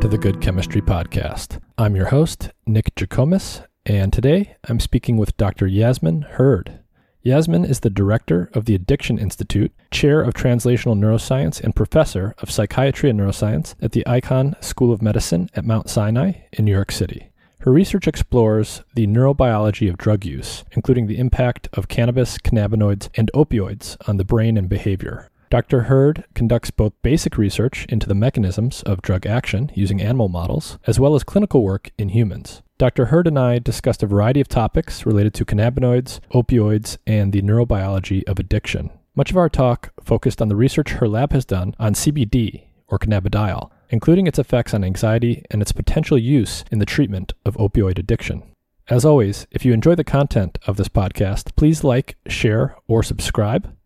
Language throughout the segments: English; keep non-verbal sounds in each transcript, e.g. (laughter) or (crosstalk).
To the Good Chemistry Podcast. I'm your host, Nick Jikomes, and today I'm speaking with Dr. Yasmin Hurd. Yasmin is the director of the Addiction Institute, chair of translational neuroscience, and professor of psychiatry and neuroscience at the Icahn School of Medicine at Mount Sinai in New York City. Her research explores the neurobiology of drug use, including the impact of cannabis, cannabinoids, and opioids on the brain and behavior. Dr. Hurd conducts both basic research into the mechanisms of drug action using animal models, as well as clinical work in humans. Dr. Hurd and I discussed a variety of topics related to cannabinoids, opioids, and the neurobiology of addiction. Much of our talk focused on the research her lab has done on CBD, or cannabidiol, including its effects on anxiety and its potential use in the treatment of opioid addiction. As always, if you enjoy the content of this podcast, please like, share, or subscribe.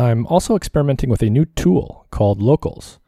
I'm also experimenting with a new tool called Locals.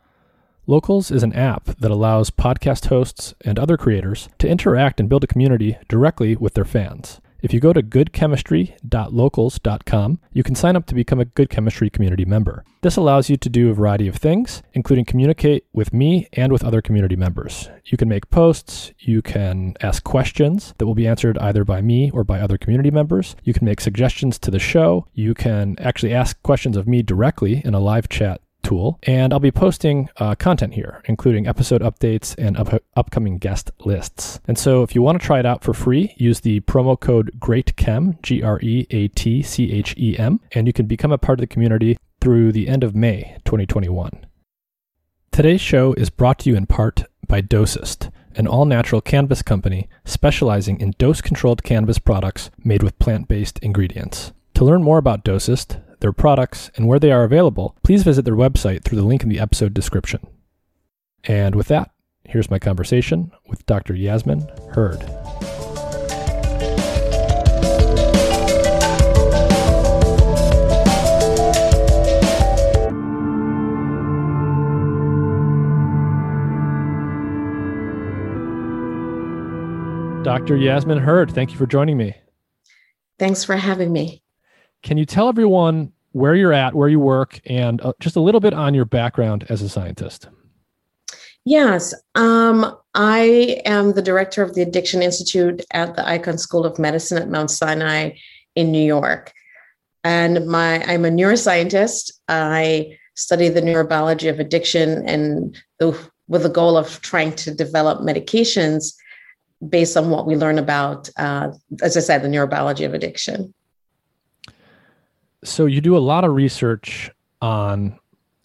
Locals is an app that allows podcast hosts and other creators to interact and build a community directly with their fans. If you go to goodchemistry.locals.com, you can sign up to become a Good Chemistry community member. This allows you to do a variety of things, including communicate with me and with other community members. You can make posts, you can ask questions that will be answered either by me or by other community members. You can make suggestions to the show. You can actually ask questions of me directly in a live chat tool. And I'll be posting uh, content here, including episode updates and up- upcoming guest lists. And so if you want to try it out for free, use the promo code GREATCHEM, G R E A T C H E M, and you can become a part of the community through the end of May 2021. Today's show is brought to you in part by Dosist, an all natural cannabis company specializing in dose controlled cannabis products made with plant based ingredients. To learn more about Dosist, their products, and where they are available, please visit their website through the link in the episode description. And with that, here's my conversation with Dr. Yasmin Hurd. Dr. Yasmin Hurd, thank you for joining me. Thanks for having me. Can you tell everyone where you're at, where you work, and uh, just a little bit on your background as a scientist? Yes, um, I am the director of the Addiction Institute at the Icahn School of Medicine at Mount Sinai in New York. And my I'm a neuroscientist. I study the neurobiology of addiction and the, with the goal of trying to develop medications based on what we learn about, uh, as I said, the neurobiology of addiction. So you do a lot of research on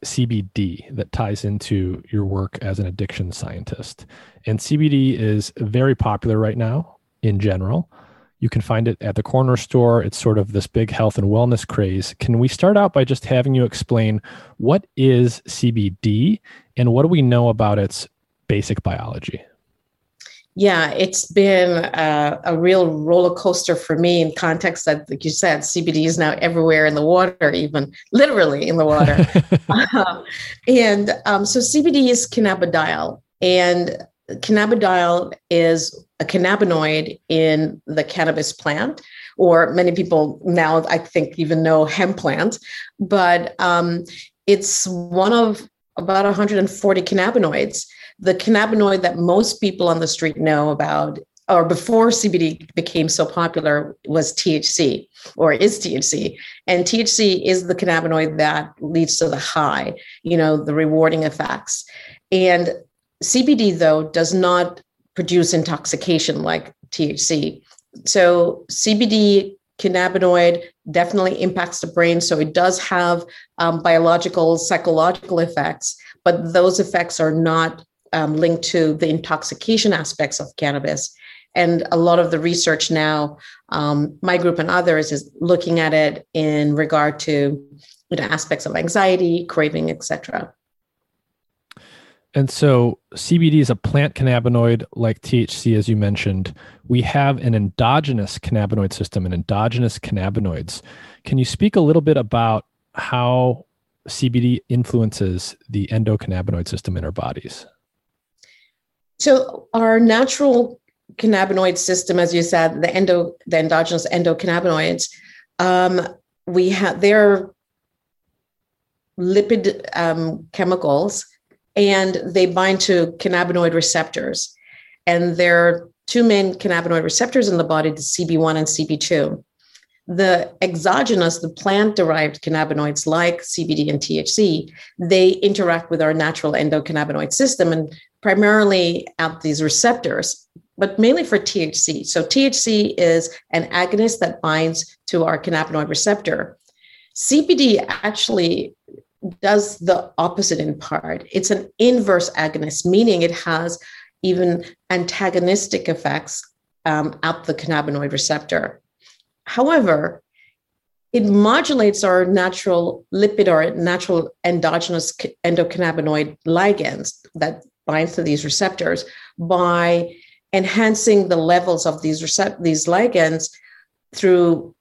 CBD that ties into your work as an addiction scientist. And CBD is very popular right now in general. You can find it at the corner store. It's sort of this big health and wellness craze. Can we start out by just having you explain what is CBD and what do we know about its basic biology? Yeah, it's been a, a, real roller coaster for me in context that, like you said, CBD is now everywhere in the water, even literally in the water. uh, (laughs) (laughs) and um, so CBD is cannabidiol, and cannabidiol is a cannabinoid in the cannabis plant, or many people now, I think, even know hemp plant, but um, it's one of about 140 cannabinoids the cannabinoid that most people on the street know about or before CBD became so popular was THC or is THC. And THC is the cannabinoid that leads to the high, you know, the rewarding effects. And CBD, though, does not produce intoxication like THC. So CBD cannabinoid definitely impacts the brain. So it does have um, biological, psychological effects, but those effects are not um, linked to the intoxication aspects of cannabis. And a lot of the research now, um, my group and others, is looking at it in regard to you know, aspects of anxiety, craving, etc. And so CBD is a plant cannabinoid like THC, as you mentioned. We have an endogenous cannabinoid system and endogenous cannabinoids. Can you speak a little bit about how CBD influences the endocannabinoid system in our bodies? So our natural cannabinoid system, as you said, the endo, the endogenous endocannabinoids, um, we have they're lipid um, chemicals and they bind to cannabinoid receptors. And there are two main cannabinoid receptors in the body, the CB1 and CB2. The exogenous, the plant derived cannabinoids like CBD and THC, they interact with our natural endocannabinoid system and primarily at these receptors, but mainly for THC. So, THC is an agonist that binds to our cannabinoid receptor. CBD actually does the opposite in part. It's an inverse agonist, meaning it has even antagonistic effects um, at the cannabinoid receptor. However, it modulates our natural lipid or natural endogenous endocannabinoid ligands that binds to these receptors by enhancing the levels of these recept- these ligands through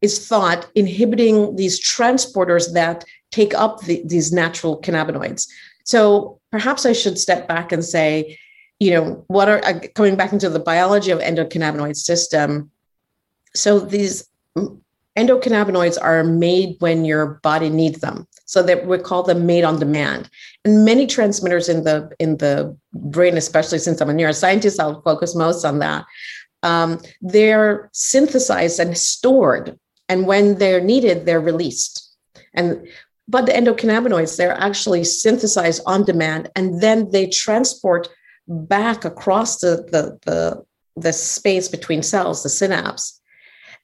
is thought inhibiting these transporters that take up the, these natural cannabinoids. So perhaps I should step back and say, you know, what are uh, coming back into the biology of endocannabinoid system. So these endocannabinoids are made when your body needs them. So that we call them made on demand. And many transmitters in the in the brain, especially since I'm a neuroscientist, I'll focus most on that. Um, they're synthesized and stored, and when they're needed, they're released. And but the endocannabinoids, they're actually synthesized on demand, and then they transport back across the, the, the, the space between cells, the synapse,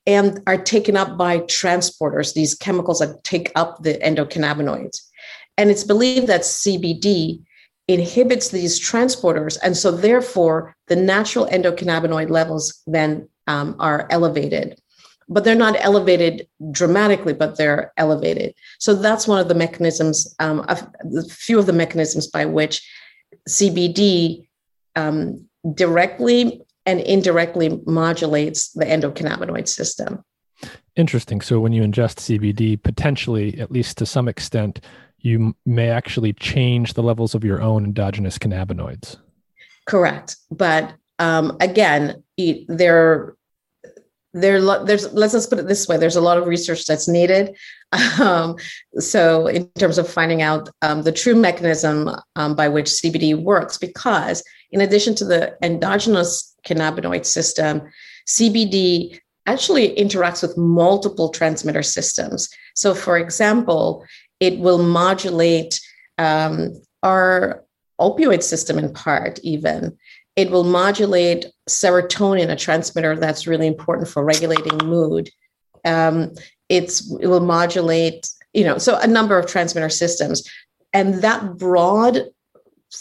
and are taken up by transporters, these chemicals that take up the endocannabinoids. And it's believed that CBD inhibits these transporters. And so, therefore, the natural endocannabinoid levels then um, are elevated but they're not elevated dramatically, but they're elevated. So that's one of the mechanisms, um, a few of the mechanisms by which CBD um, directly and indirectly modulates the endocannabinoid system. Interesting. So when you ingest CBD, potentially, at least to some extent, you may actually change the levels of your own endogenous cannabinoids. Correct. But um, again, there there there's let's just put it this way there's a lot of research that's needed um, so in terms of finding out um, the true mechanism um, by which cbd works because in addition to the endogenous cannabinoid system cbd actually interacts with multiple transmitter systems. So for example it will modulate um, our opioid system in part even. It will modulate serotonin, a transmitter that's really important for regulating mood. Um, it's it will modulate, you know, so a number of transmitter systems, and that broad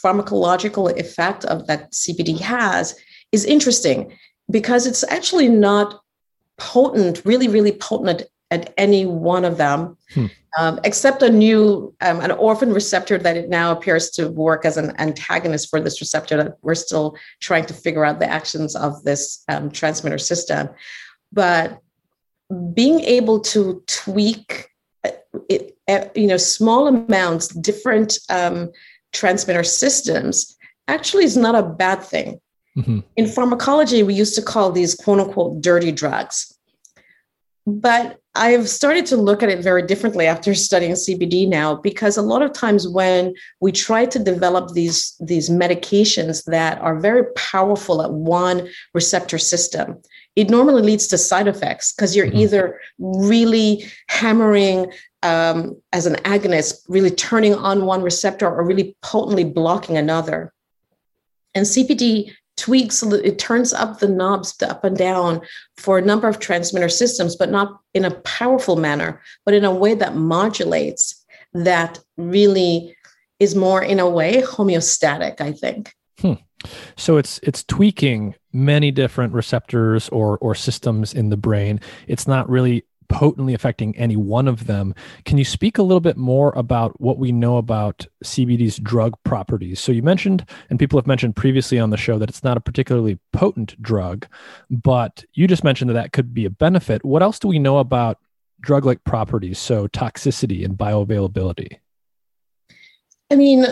pharmacological effect of that CBD has is interesting because it's actually not potent, really, really potent at, any one of them. Hmm um, except a new um, an orphan receptor that it now appears to work as an antagonist for this receptor that we're still trying to figure out the actions of this um, transmitter system but being able to tweak uh, it, uh, you know small amounts different um, transmitter systems actually is not a bad thing mm-hmm. in pharmacology we used to call these quote unquote dirty drugs but I've started to look at it very differently after (laughs) studying CBD now, because a lot of times when we try to develop these, these medications that are very powerful at one receptor system, it normally leads to side effects because you're mm-hmm. either really hammering um, as an agonist, really turning on one receptor, or really potently blocking another. And CBD tweaks it turns up the knobs up and down for a number of transmitter systems but not in a powerful manner but in a way that modulates that really is more in a way homeostatic i think hmm. so it's it's tweaking many different receptors or or systems in the brain it's not really potently affecting any one of them. Can you speak a little bit more about what we know about CBD's drug properties? So you mentioned, and people have mentioned previously on the show, that it's not a particularly potent drug, but you just mentioned that that could be a benefit. What else do we know about drug like properties, so toxicity and bioavailability? I mean,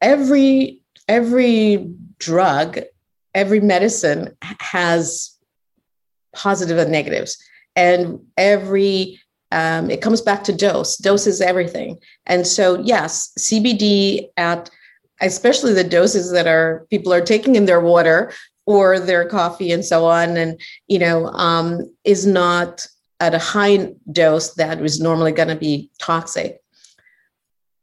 every every drug, every medicine has positive and negatives and every um, it comes back to dose. Dose is everything. And so, yes, CBD at especially the doses that are people are taking in their water or their coffee and so on, and you know, um, is not at a high dose that is normally going to be toxic.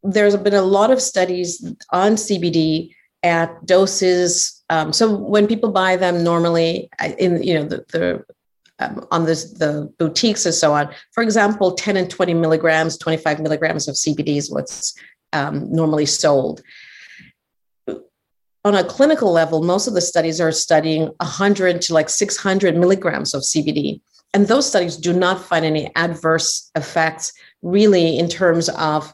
There's been a lot of studies on CBD at doses. Um, so when people buy them normally in you know the, the um, on this, the boutiques and so on. For example, 10 and 20 milligrams, 25 milligrams of CBD is what's um, normally sold. On a clinical level, most of the studies are studying 100 to like 600 milligrams of CBD. And those studies do not find any adverse effects really in terms of,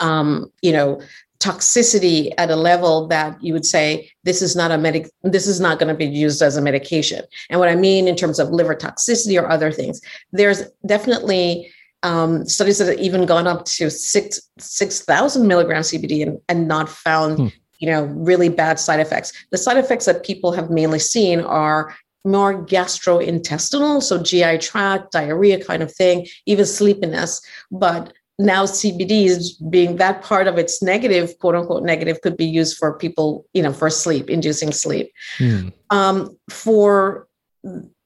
um, you know, toxicity at a level that you would say this is not a medic this is not going to be used as a medication. And what i mean in terms of liver toxicity or other things there's definitely um, studies that have even gone up to six six thousand milligrams cbd and, and not found hmm. you know really bad side effects. The side effects that people have mainly seen are more gastrointestinal so gi tract diarrhea kind of thing even sleepiness. But now CBD is being that part of its negative, quote unquote, negative could be used for people, you know, for sleep, inducing sleep. Mm. Um, for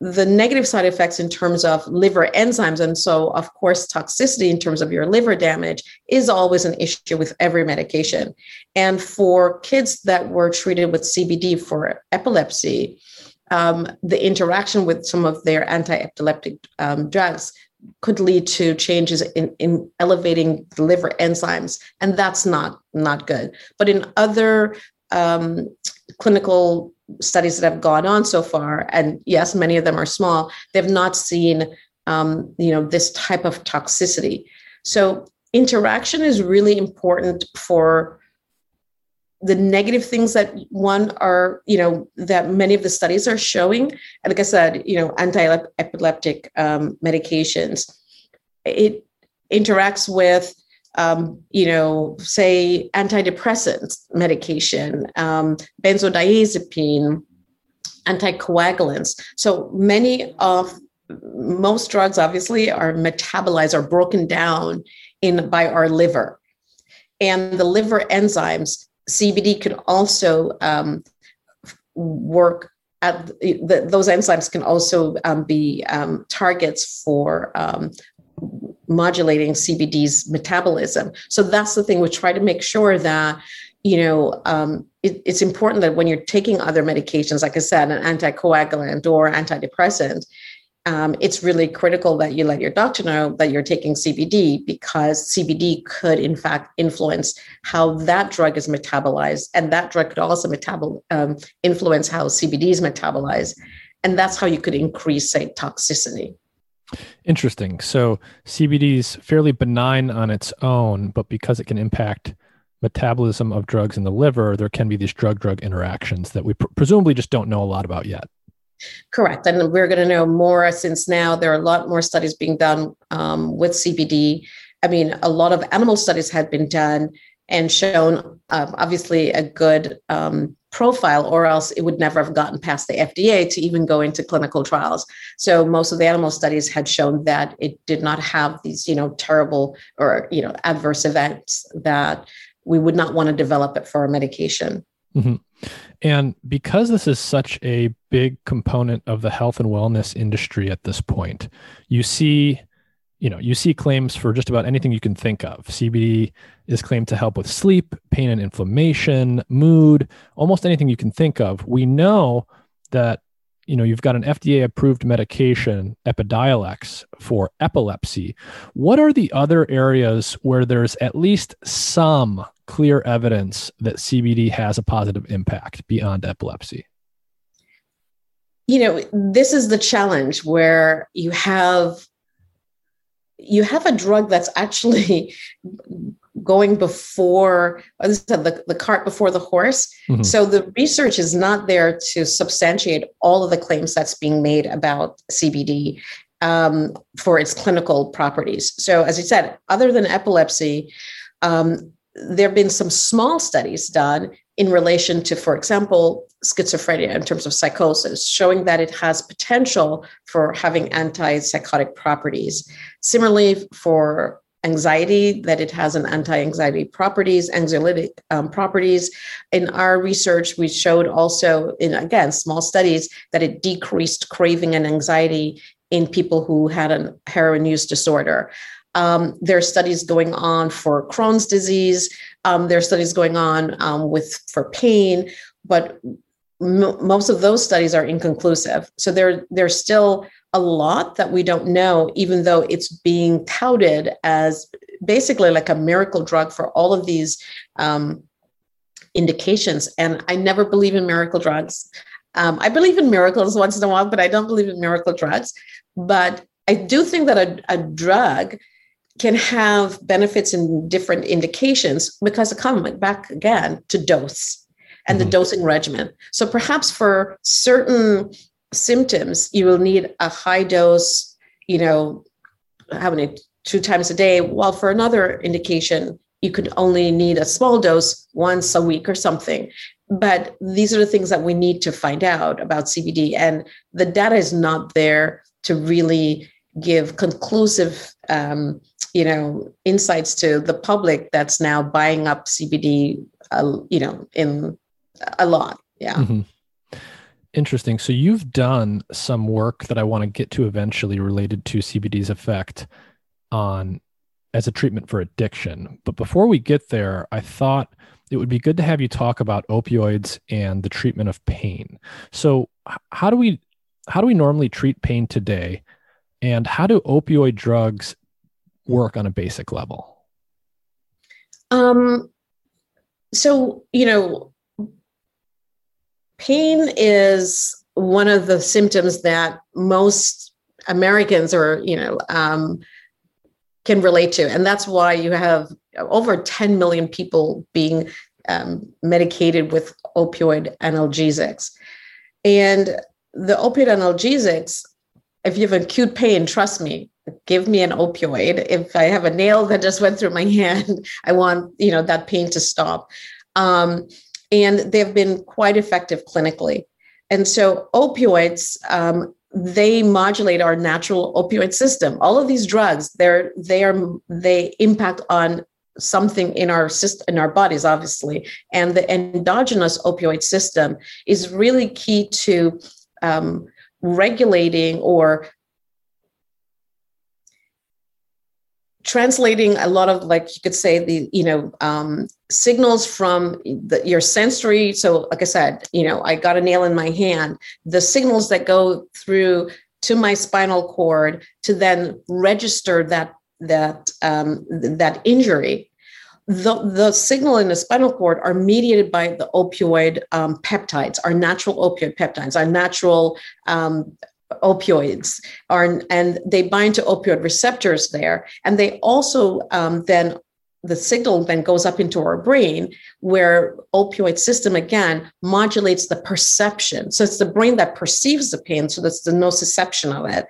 the negative side effects in terms of liver enzymes, and so of course, toxicity in terms of your liver damage is always an issue with every medication. And for kids that were treated with CBD for epilepsy, um, the interaction with some of their anti-epileptic um, drugs could lead to changes in, in elevating the liver enzymes, and that's not not good. But in other um, clinical studies that have gone on so far, and yes, many of them are small, they've not seen um, you know this type of toxicity. So interaction is really important for the negative things that one are you know that many of the studies are showing and like i said you know anti-epileptic um, medications it interacts with um, you know say antidepressant medication um, benzodiazepine anticoagulants. So many of most drugs obviously are metabolized or broken down in by our liver. And the liver enzymes CBD can also um, work at the, those enzymes can also um, be um, targets for um, modulating CBD's metabolism. So that's the thing. We try to make sure that you know um, it, it's important that when you're taking other medications, like I said, an anticoagulant or antidepressant, um, it's really critical that you let your doctor know that you're taking CBD because CBD could, in fact, influence how that drug is metabolized, and that drug could also metabol- um, influence how CBD is metabolized, and that's how you could increase, say, toxicity. Interesting. So CBD is fairly benign on its own, but because it can impact metabolism of drugs in the liver, there can be these drug-drug interactions that we pr- presumably just don't know a lot about yet. Correct. And we're going to know more since now there are a lot more studies being done um, with CBD. I mean, a lot of animal studies had been done and shown um, obviously a good um, profile, or else it would never have gotten past the FDA to even go into clinical trials. So most of the animal studies had shown that it did not have these, you know, terrible or you know adverse events that we would not want to develop it for a medication. Mm-hmm. And because this is such a big component of the health and wellness industry at this point, you see, you know, you see claims for just about anything you can think of. CBD is claimed to help with sleep, pain and inflammation, mood, almost anything you can think of. We know that you know you've got an FDA approved medication Epidiolex for epilepsy. What are the other areas where there's at least some clear evidence that CBD has a positive impact beyond epilepsy? You know, this is the challenge where you have you have a drug that's actually going before the, the cart before the horse. Mm-hmm. So the research is not there to substantiate all of the claims that's being made about CBD um, for its clinical properties. So as I said, other than epilepsy, um, there have been some small studies done in relation to, for example, schizophrenia in terms of psychosis, showing that it has potential for having antipsychotic properties. Similarly, for anxiety, that it has an anti-anxiety properties, anxiolytic um, properties. In our research, we showed also in again small studies that it decreased craving and anxiety in people who had a heroin use disorder. Um, there are studies going on for Crohn's disease. Um, there are studies going on um, with for pain, but m- most of those studies are inconclusive. So there, there's still a lot that we don't know, even though it's being touted as basically like a miracle drug for all of these um, indications. And I never believe in miracle drugs. Um, I believe in miracles (laughs) once in a while, but I don't believe in miracle drugs. But I do think that a, a drug can have benefits in different indications because it comes back again to dose and mm-hmm. the dosing regimen. So perhaps for certain symptoms, you will need a high dose, you know, how many two times a day, while for another indication, you could only need a small dose once a week or something. But these are the things that we need to find out about CBD. And the data is not there to really give conclusive um, you know insights to the public that's now buying up cbd uh, you know in a lot yeah mm-hmm. Interesting. So you've done some work that i want to get to eventually related to cbd's effect on as a treatment for addiction. But before we get there i thought it would be good to have you talk about opioids and the treatment of pain. So how do we how do we normally treat pain today? And how do opioid drugs work on a basic level? Um, so, you know, pain is one of the symptoms that most Americans or, you know, um, can relate to. And that's why you have over 10 million people being um, medicated with opioid analgesics. And the opioid analgesics, if you have acute pain, trust me, give me an opioid if i have a nail that just went through my (laughs) hand i want you know that pain to stop um, and they've been quite effective clinically. And so opioids um, they modulate our natural opioid system. All of these drugs they're they are they impact on something in our system in our bodies obviously. And the endogenous opioid system is really key to um, regulating or translating a lot of like you could say the you know um, signals from the, your sensory. So like i said you know i got a nail in my hand. The signals that go through to my spinal cord to then register that that um, that injury. The, the signal in the spinal cord are mediated by the opioid um, peptides, our natural opioid peptides, our natural um, opioids are and they bind to opioid receptors there. And they also um, then the signal then goes up into our brain where opioid system again modulates the perception. So it's the brain that perceives the pain so that's the nociception of it.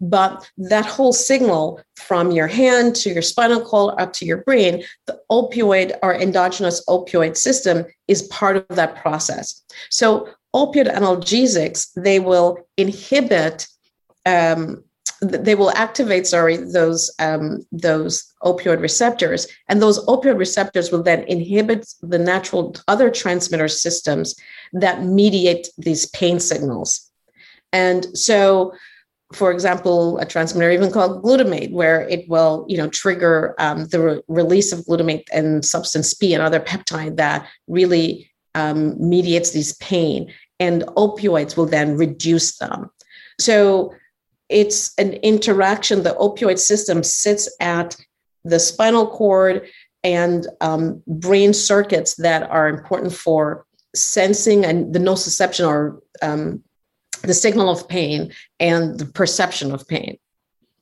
But that whole signal from your hand to your spinal cord up to your brain the opioid or endogenous opioid system is part of that process. So opioid analgesics, they will inhibit, um, they will activate, sorry, those um, those opioid receptors, and those opioid receptors will then inhibit the natural other transmitter systems that mediate these pain signals. And so, for example, a transmitter even called glutamate, where it will, you know, trigger um, the re- release of glutamate and substance P, and other peptide that really um, mediates these pain, and opioids will then reduce them. So it's an interaction. The opioid system sits at the spinal cord and um, brain circuits that are important for sensing and the nociception or um, the signal of pain and the perception of pain.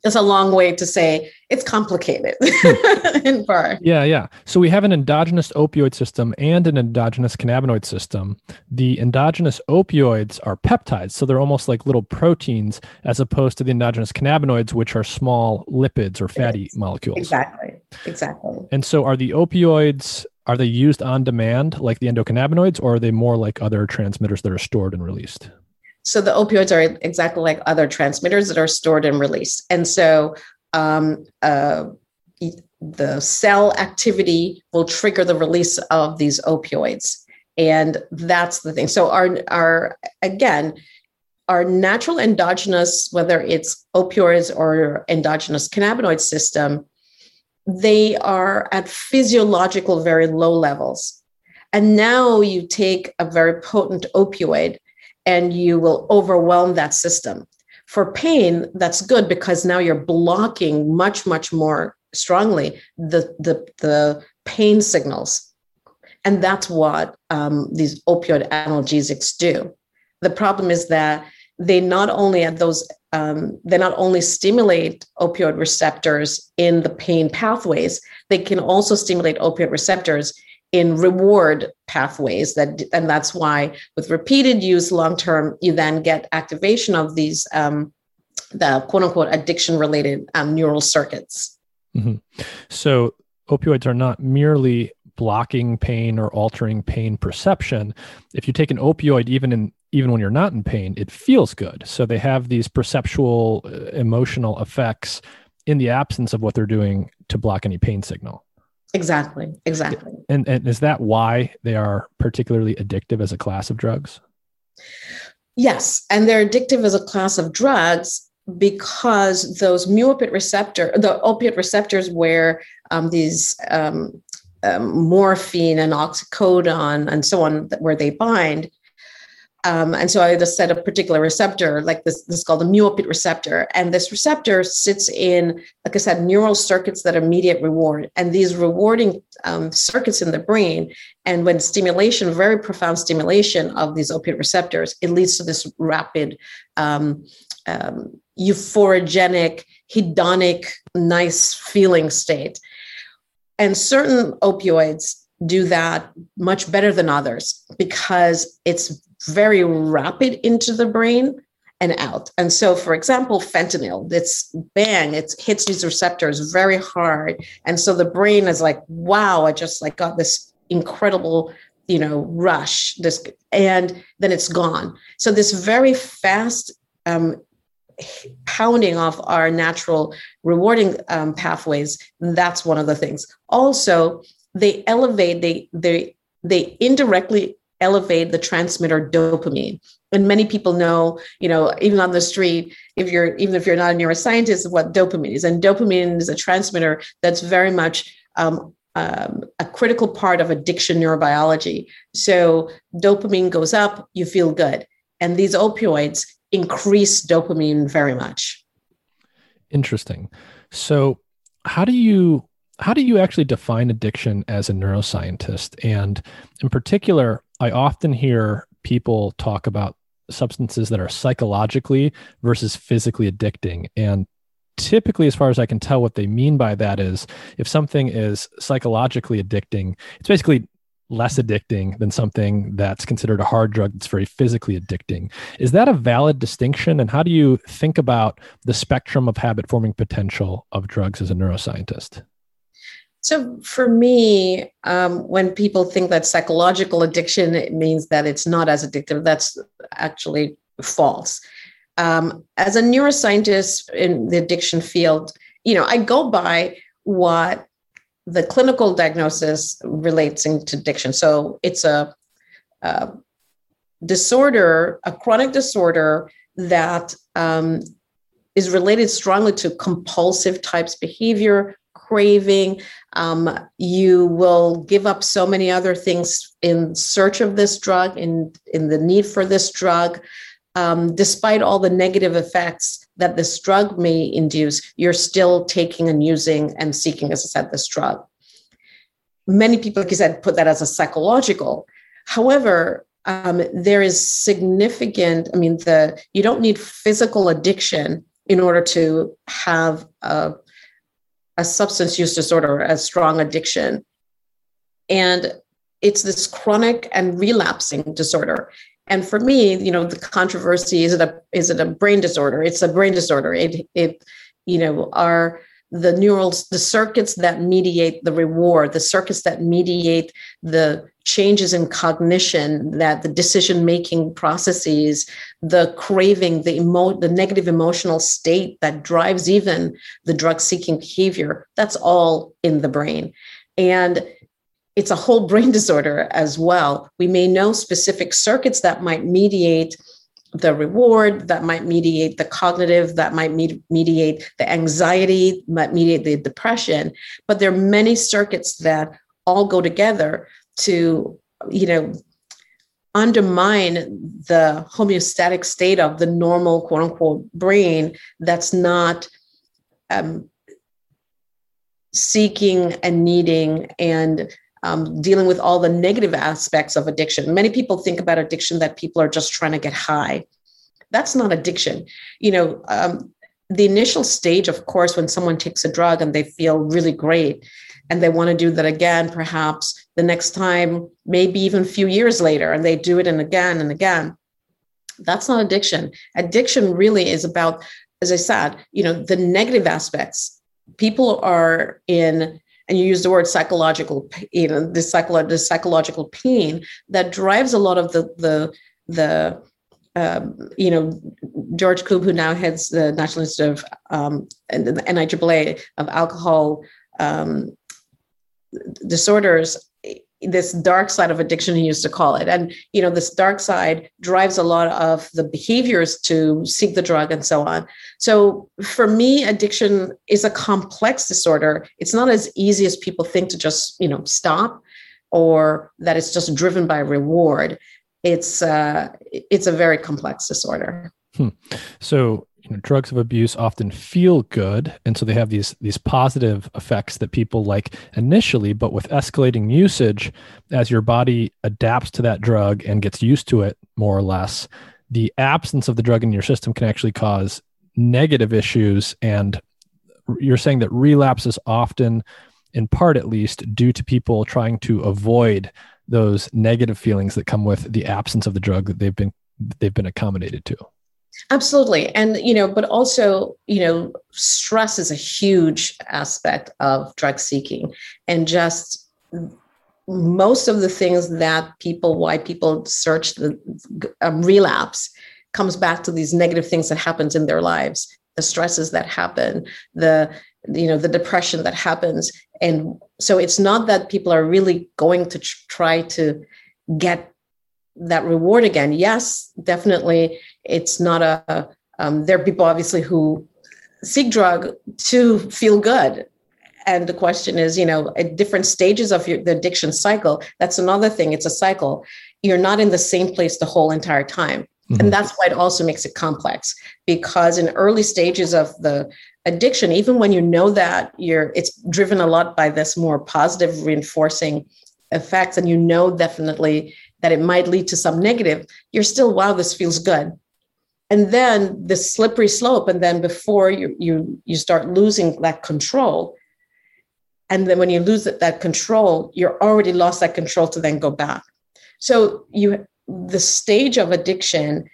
It's a long way to say it's complicated (laughs) in part. Yeah, yeah. So we have an endogenous opioid system and an endogenous cannabinoid system. The endogenous opioids are peptides, so they're almost like little proteins, as opposed to the endogenous cannabinoids, which are small lipids or fatty molecules. Exactly. Exactly. And so are the opioids are they used on demand like the endocannabinoids, or are they more like other transmitters that are stored and released? So the opioids are exactly like other transmitters that are stored and released. And so um, uh, the cell activity will trigger the release of these opioids. And that's the thing. So our our again, our natural endogenous, whether it's opioids or endogenous cannabinoid system, they are at physiological very low levels. And now you take a very potent opioid and you will overwhelm that system. For pain, that's good because now you're blocking much, much more strongly the, the, the pain signals. And that's what um, these opioid analgesics do. The problem is that they not only at those um, they not only stimulate opioid receptors in the pain pathways, they can also stimulate opioid receptors in reward pathways that and that's why with repeated use long term you then get activation of these um, the quote unquote addiction related um, neural circuits. Mm-hmm. so opioids are not merely blocking pain or altering pain perception. If you take an opioid even in even when you're not in pain it feels good. So they have these perceptual uh, emotional effects in the absence of what they're doing to block any pain signal Exactly. Exactly. And, and is that why they are particularly addictive as a class of drugs? Yes. And they're addictive as a class of drugs because those mu opiate receptor, the opiate receptors where um, these um, um, morphine and oxycodone and so on, where they bind, um, and so I just set a particular receptor, like this, this is called the mu-opioid receptor. And this receptor sits in, like I said, neural circuits that immediate reward. And these rewarding um, circuits in the brain, and when stimulation, very profound stimulation of these opiate receptors, it leads to this rapid, um, um, euphorogenic, hedonic, nice feeling state. And certain opioids do that much better than others because it's very rapid into the brain and out. And so, for example, fentanyl, it's bang, it hits these receptors very hard. And so the brain is like, wow, I just like got this incredible, you know, rush, this, and then it's gone. So this very fast um, pounding off our natural rewarding um, pathways, that's one of the things. Also, they elevate, they, they, they indirectly elevate the transmitter dopamine. And many people know you know even on the street if you're even if you're not a neuroscientist what dopamine is. And dopamine is a transmitter that's very much um, um, a critical part of addiction neurobiology. So dopamine goes up you feel good. And these opioids increase dopamine very much. Interesting. So how do you how do you actually define addiction as a neuroscientist? And in particular I often hear people talk about substances that are psychologically versus physically addicting. And typically, as far as I can tell, what they mean by that is if something is psychologically addicting, it's basically less addicting than something that's considered a hard drug that's very physically addicting. Is that a valid distinction? And how do you think about the spectrum of habit forming potential of drugs as a neuroscientist? So for me, um, when people think that psychological addiction it means that it's not as addictive, that's actually false. Um, as a neuroscientist in the addiction field, you know, I go by what the clinical diagnosis relates to addiction. So it's a, a disorder, a chronic disorder that um, is related strongly to compulsive types behavior, craving. Um, you will give up so many other things in search of this drug, in, in the need for this drug. Um, despite all the negative effects that this drug may induce, you're still taking and using and seeking, as I said, this drug. Many people, like you said, put that as a psychological. However, um, there is significant. I mean, the you don't need physical addiction in order to have a a substance use disorder, a strong addiction. And it's this chronic and relapsing disorder. And for me, you know, the controversy is it a is it a brain disorder? It's a brain disorder. It it you know are the neurals, the circuits that mediate the reward, the circuits that mediate the changes in cognition, that the decision making processes, the craving, the emo- the negative emotional state that drives even the drug seeking behavior, that's all in the brain. And it's a whole (laughs) brain disorder as well. We may know specific circuits that might mediate the reward that might mediate the cognitive that might med- mediate the anxiety might mediate the depression but there are many circuits that all go together to you know undermine the homeostatic state of the normal quote unquote brain that's not um, seeking and needing and um, dealing with all the negative aspects of addiction. Many people think about addiction that people are just trying to get high. That's not addiction. You know, um, the initial stage, of course, when someone takes a drug and they feel really great and they want to do that again, perhaps the next time, maybe even a few years later, and they do it and again and again. That's not addiction. Addiction really is about, as I said, you know, the negative aspects. People are in and you use the word psychological, you know, the, psycholo- the psychological pain that drives a lot of the the the um, you know George Koob, who now heads the National Institute of um, and the NIAAA of alcohol um, disorders this dark side of addiction he used to call it. And you know this dark side drives a lot of the behaviors to seek the drug and so on. So for me addiction is a complex disorder. It's not as easy as people think to just you know stop or that it's just driven by reward. It's uh it's a very complex disorder. Hmm. so you know, drugs of abuse often feel good and so they have these these positive effects that people like initially but with escalating usage as your body adapts to that drug and gets used to it more or less the absence of the drug in your system can actually cause negative issues and you're saying that relapse is often in part at least due to people trying to avoid those negative feelings that come with the absence of the drug that they've been they've been accommodated to Absolutely. And, you know, but also, you know, stress is a huge aspect of drug seeking and just most of the things that people, why people search the um, relapse comes back to these negative things that happens in their lives, the stresses that happen, the, you know, the depression that happens. And so it's not that people are really going to try to get that reward again. Yes, definitely it's not a um, there are people obviously who seek drug to feel good. And the question is you know at different stages of your, the addiction cycle that's another thing. It's a cycle. You're not in the same place the whole entire time. Mm-hmm. and that's why it also makes it complex. Because in early stages of the addiction even when you know that you're it's driven a lot by this more positive reinforcing effects and you know definitely that it might lead to some negative you're still wow this feels good and then the slippery slope and then before you you you start losing that control and then when you lose that, that control you're already lost that control to then go back so you the stage of addiction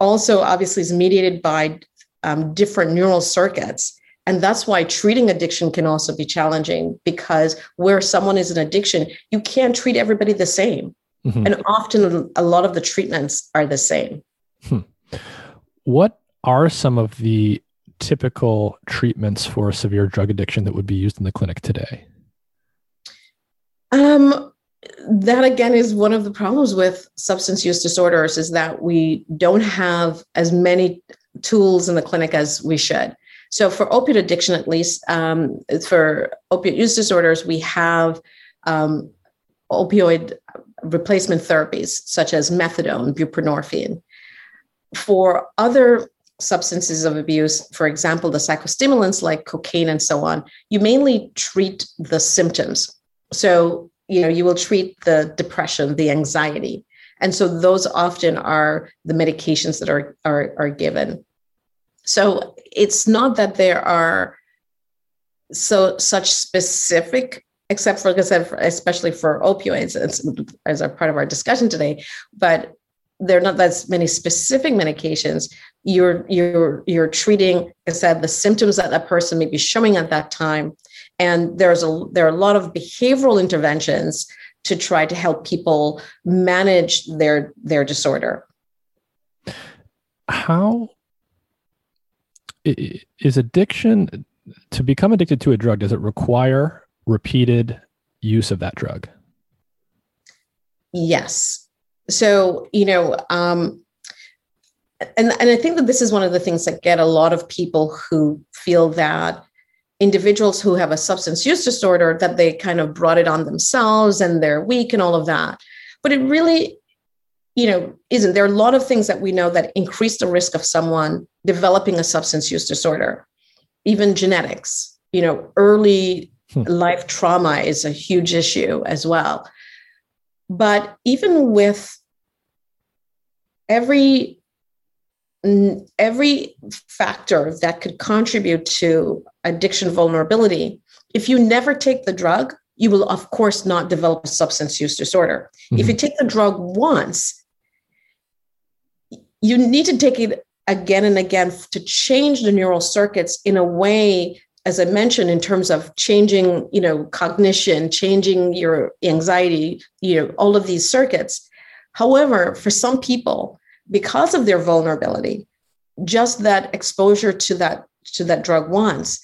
also obviously is mediated by um, different neural circuits and that's why treating addiction can also be challenging because where someone is in addiction you can't treat everybody the same mm-hmm. and often a lot of the treatments are the same hmm. What are some of the typical treatments for severe drug addiction that would be used in the clinic today? Um, that again is one of the problems with substance use disorders is that we don't have as many tools in the clinic as we should. So for opiate addiction, at least um, for opiate use disorders, we have um, opioid replacement therapies such as methadone, buprenorphine. For other substances of abuse, for example, the psychostimulants like cocaine and so on, you mainly treat the symptoms. So, you know, you will treat the depression, the anxiety. And so those often are the medications that are, are, are given. So it's not that there are so such specific except for like I said, especially for opioids, as as a part of our discussion today. But there are not that many specific medications. You're you're you're treating, like I said, the symptoms that that person may be showing at that time, and there's a there are a lot of behavioral interventions to try to help people manage their their disorder. How is addiction to become addicted to a drug? Does it require repeated use of that drug? Yes. So, you know, um, and, and I think that this is one of the things that get a lot of people who feel that individuals who have a substance use disorder that they kind of brought it on themselves and they're weak and all of that. But it really, you know, isn't. There are a lot of things that we know that increase the risk of someone developing a substance use disorder, even genetics. You know, early hmm. life trauma is a huge issue as well. But even with every every factor that could contribute to addiction vulnerability, if you never take the drug, you will of course not develop a substance use disorder. Mm-hmm. If you take the drug once, you need to take it again and again to change the neural circuits in a way as i mentioned in terms of changing you know cognition changing your anxiety you know all of these circuits however for some people because of their vulnerability just that exposure to that to that drug once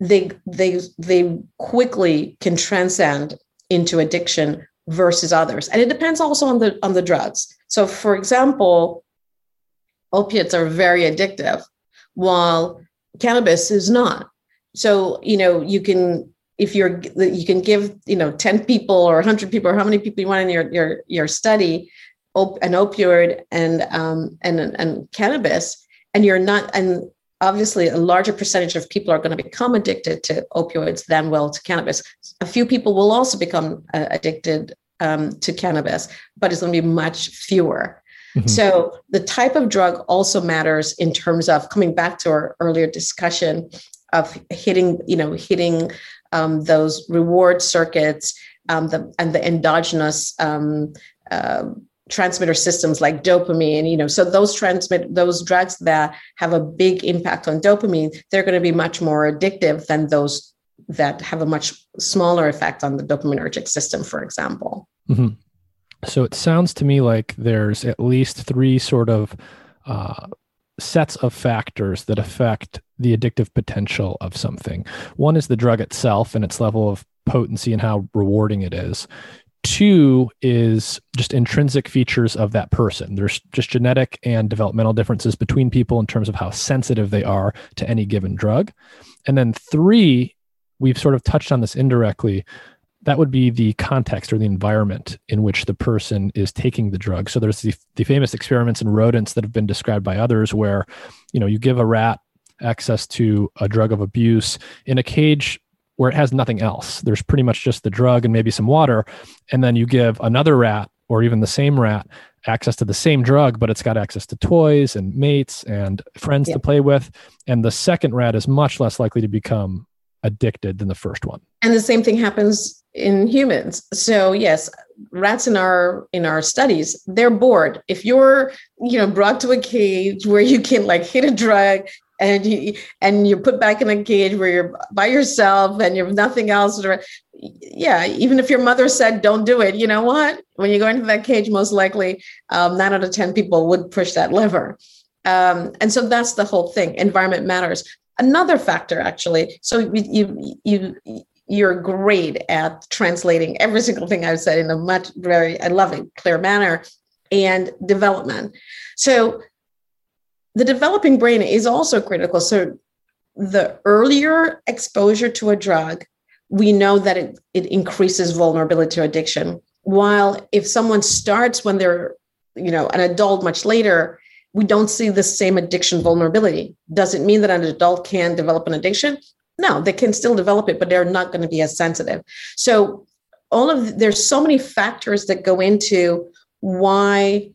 they they they quickly can transcend into addiction versus others. And it depends also on the on the drugs. So for example opiates are very addictive while cannabis is not. So you know you can if you're you can give you know 10 people or 100 people or how many people you want in your your your study op- an opioid and um and and cannabis and you're not and obviously a larger percentage of people are going to become addicted to opioids than will to cannabis a few people will also become uh, addicted um, to cannabis but it's going to be much fewer mm-hmm. so the type of drug also matters in terms of coming back to our earlier discussion of hitting, you know, hitting um, those reward circuits um, the, and the endogenous um, uh, transmitter systems like dopamine. You know, so those transmit those drugs that have a big impact on dopamine, they're going to be much more addictive than those that have a much smaller effect on the dopaminergic system, for example. Mm-hmm. So it sounds to me like there's at least three sort of uh, sets of factors that affect the addictive potential of something. One is the drug itself and its level of potency and how rewarding it is. Two is just intrinsic features of that person. There's just genetic and developmental differences between people in terms of how sensitive they are to any given drug. And then three, we've sort of touched on this indirectly, that would be the context or the environment in which the person is taking the drug. So there's the, the famous experiments in rodents that have been described by others where, you know, you give a rat access to a drug of abuse in a cage where it has nothing else. There's pretty much just the drug and maybe some water. And then you give another rat or even the same rat access to the same drug, but it's got access to toys and mates and friends yeah. to play with. And the second rat is much less likely to become addicted than the first one. And the same thing happens in humans. So yes, rats in our in our studies, they're bored. If you're, you know, brought to a cage where you can like hit a drug and you and you're put back in a cage where you're by yourself and you have nothing else. Yeah even if your mother said don't do it you know what? When you go into that cage most likely um, nine out of ten people would push that lever. Um, and so that's the whole thing. Environment matters. Another factor actually so you you you're great at translating every single thing I've said in a much very, I love it, clear manner and development. So the developing brain is also critical. So the earlier exposure to a drug, we know that it, it increases vulnerability to addiction. While if someone starts when they're, you know, an adult much later, we don't see the same addiction vulnerability. Does it mean that an adult can develop an addiction? No, they can still develop it, but they're not going to be as sensitive. So all of there's so many factors that go into why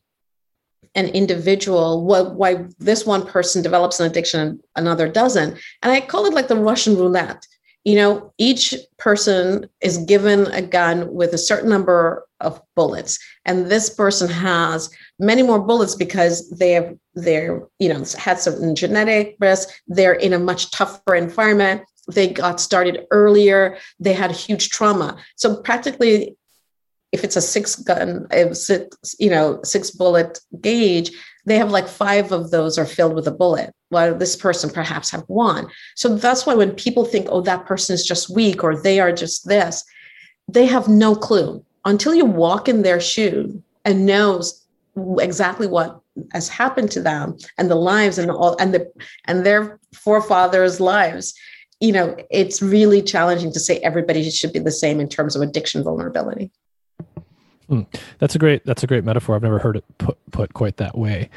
an individual what why this one person develops an addiction and another doesn't and i call it like the russian roulette you know, each person is given a gun with a certain number of bullets, and this person has many more bullets because they have they're you know had certain genetic risk. They're in a much tougher environment. They got started earlier. They had huge trauma. So practically, if it's a six gun, six you know six bullet gauge, they have like five of those are filled with a bullet. While this person perhaps have one. So that's why when people think oh that person is just weak or they are just this they have no clue. Until you walk in their shoe and knows exactly what has happened to them and the lives and all and the and their forefathers lives you know it's really challenging to say everybody should be the same in terms of addiction vulnerability Mm, that's a great that's a great metaphor. I've never heard it put put quite that way.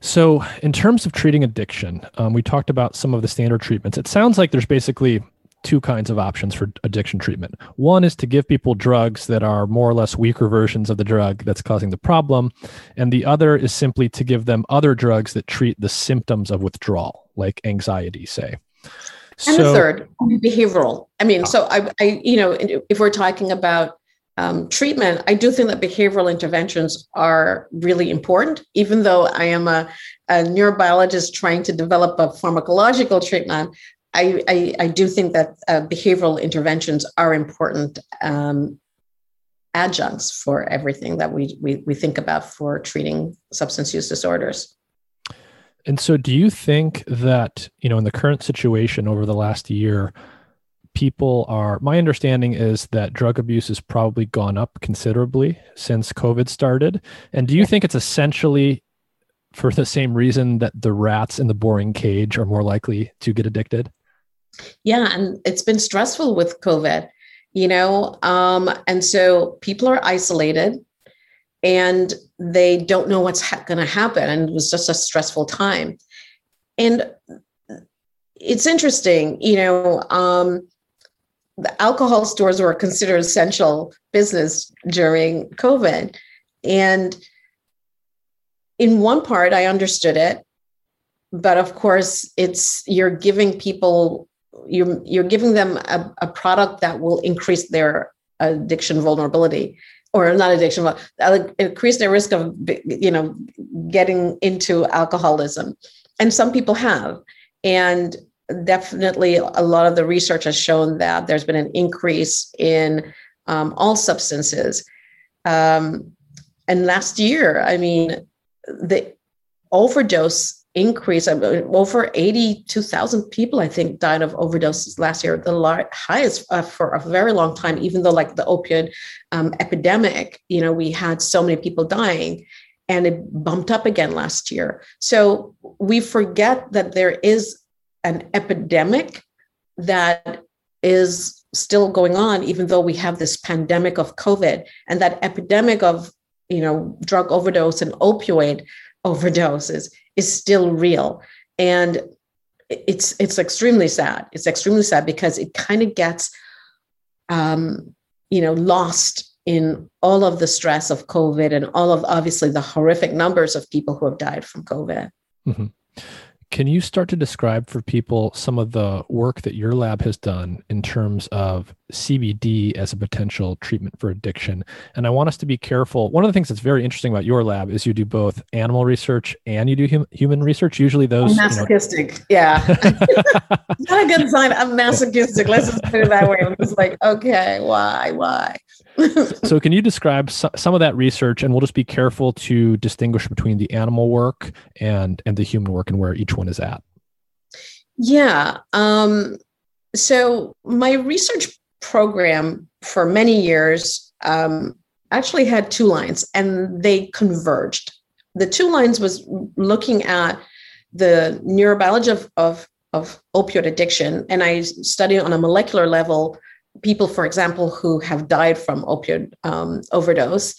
So, in terms of treating addiction, um, we talked about some of the standard treatments. It sounds like there's basically two kinds of options for addiction treatment. One is to give people drugs that are more or less weaker versions of the drug that's causing the problem, and the other is simply to give them other drugs that treat the symptoms of withdrawal, like anxiety, say. And so, the third, behavioral. I mean, so I, I, you know, if we're talking about um, treatment, I do think that behavioral interventions are really important, even though I am a, a neurobiologist trying to develop a pharmacological treatment. I, I, I do think that uh, behavioral interventions are important um, adjuncts for everything that we, we, we think about for treating substance use disorders. And so, do you think that, you know, in the current situation over the last year, people are my understanding is that drug abuse has probably gone up considerably since covid started. And do you think it's essentially for the same reason that the rats in the boring cage are more likely to get addicted? Yeah and it's been stressful with covid you know um, and so people are isolated and they don't know what's ha- going to happen and it was just a stressful time. And it's interesting you know um, the alcohol stores were considered essential business during COVID. And in one part, I understood it. But of course, it's you're giving people, you're, you're giving them a, a product that will increase their addiction vulnerability or not addiction, but increase their risk of, you know, getting into alcoholism. And some people have. And definitely a lot of the research has shown that there's been an increase in um, all substances. Um, and last year, I mean, the overdose increase, over 82,000 people, I think, died of overdoses last year, the highest uh, for a very long time, even though, like the opioid um, epidemic, you know, we had so many people dying and it bumped up again last year. So we forget that there is an epidemic that is still going on even though we have this pandemic of covid and that epidemic of you know drug overdose and opioid overdoses is still real. And it's it's extremely sad. It's extremely sad because it kind of gets um you know lost in all of the stress of covid and all of obviously the horrific numbers of people who have died from covid. Mm-hmm. Can you start to describe for people some of the work that your lab has done in terms of CBD as a potential treatment for addiction? And I want us to be careful. One of the things that's very interesting about your lab is you do both animal research and you do hum- human research. Usually, those I'm masochistic. You know- yeah, (laughs) not a good sign. I'm masochistic. Let's just put it that way. I'm just like, okay, why, why? So can you describe so, some of that research and we'll just be careful to distinguish between the animal work and and the human work and where each one is at? Yeah um, so my research program for many years um, actually had two lines and they converged. The two lines was looking at the neurobiology of, of, of opioid addiction and i studied on a molecular level people, for example, who have died from opioid um, overdose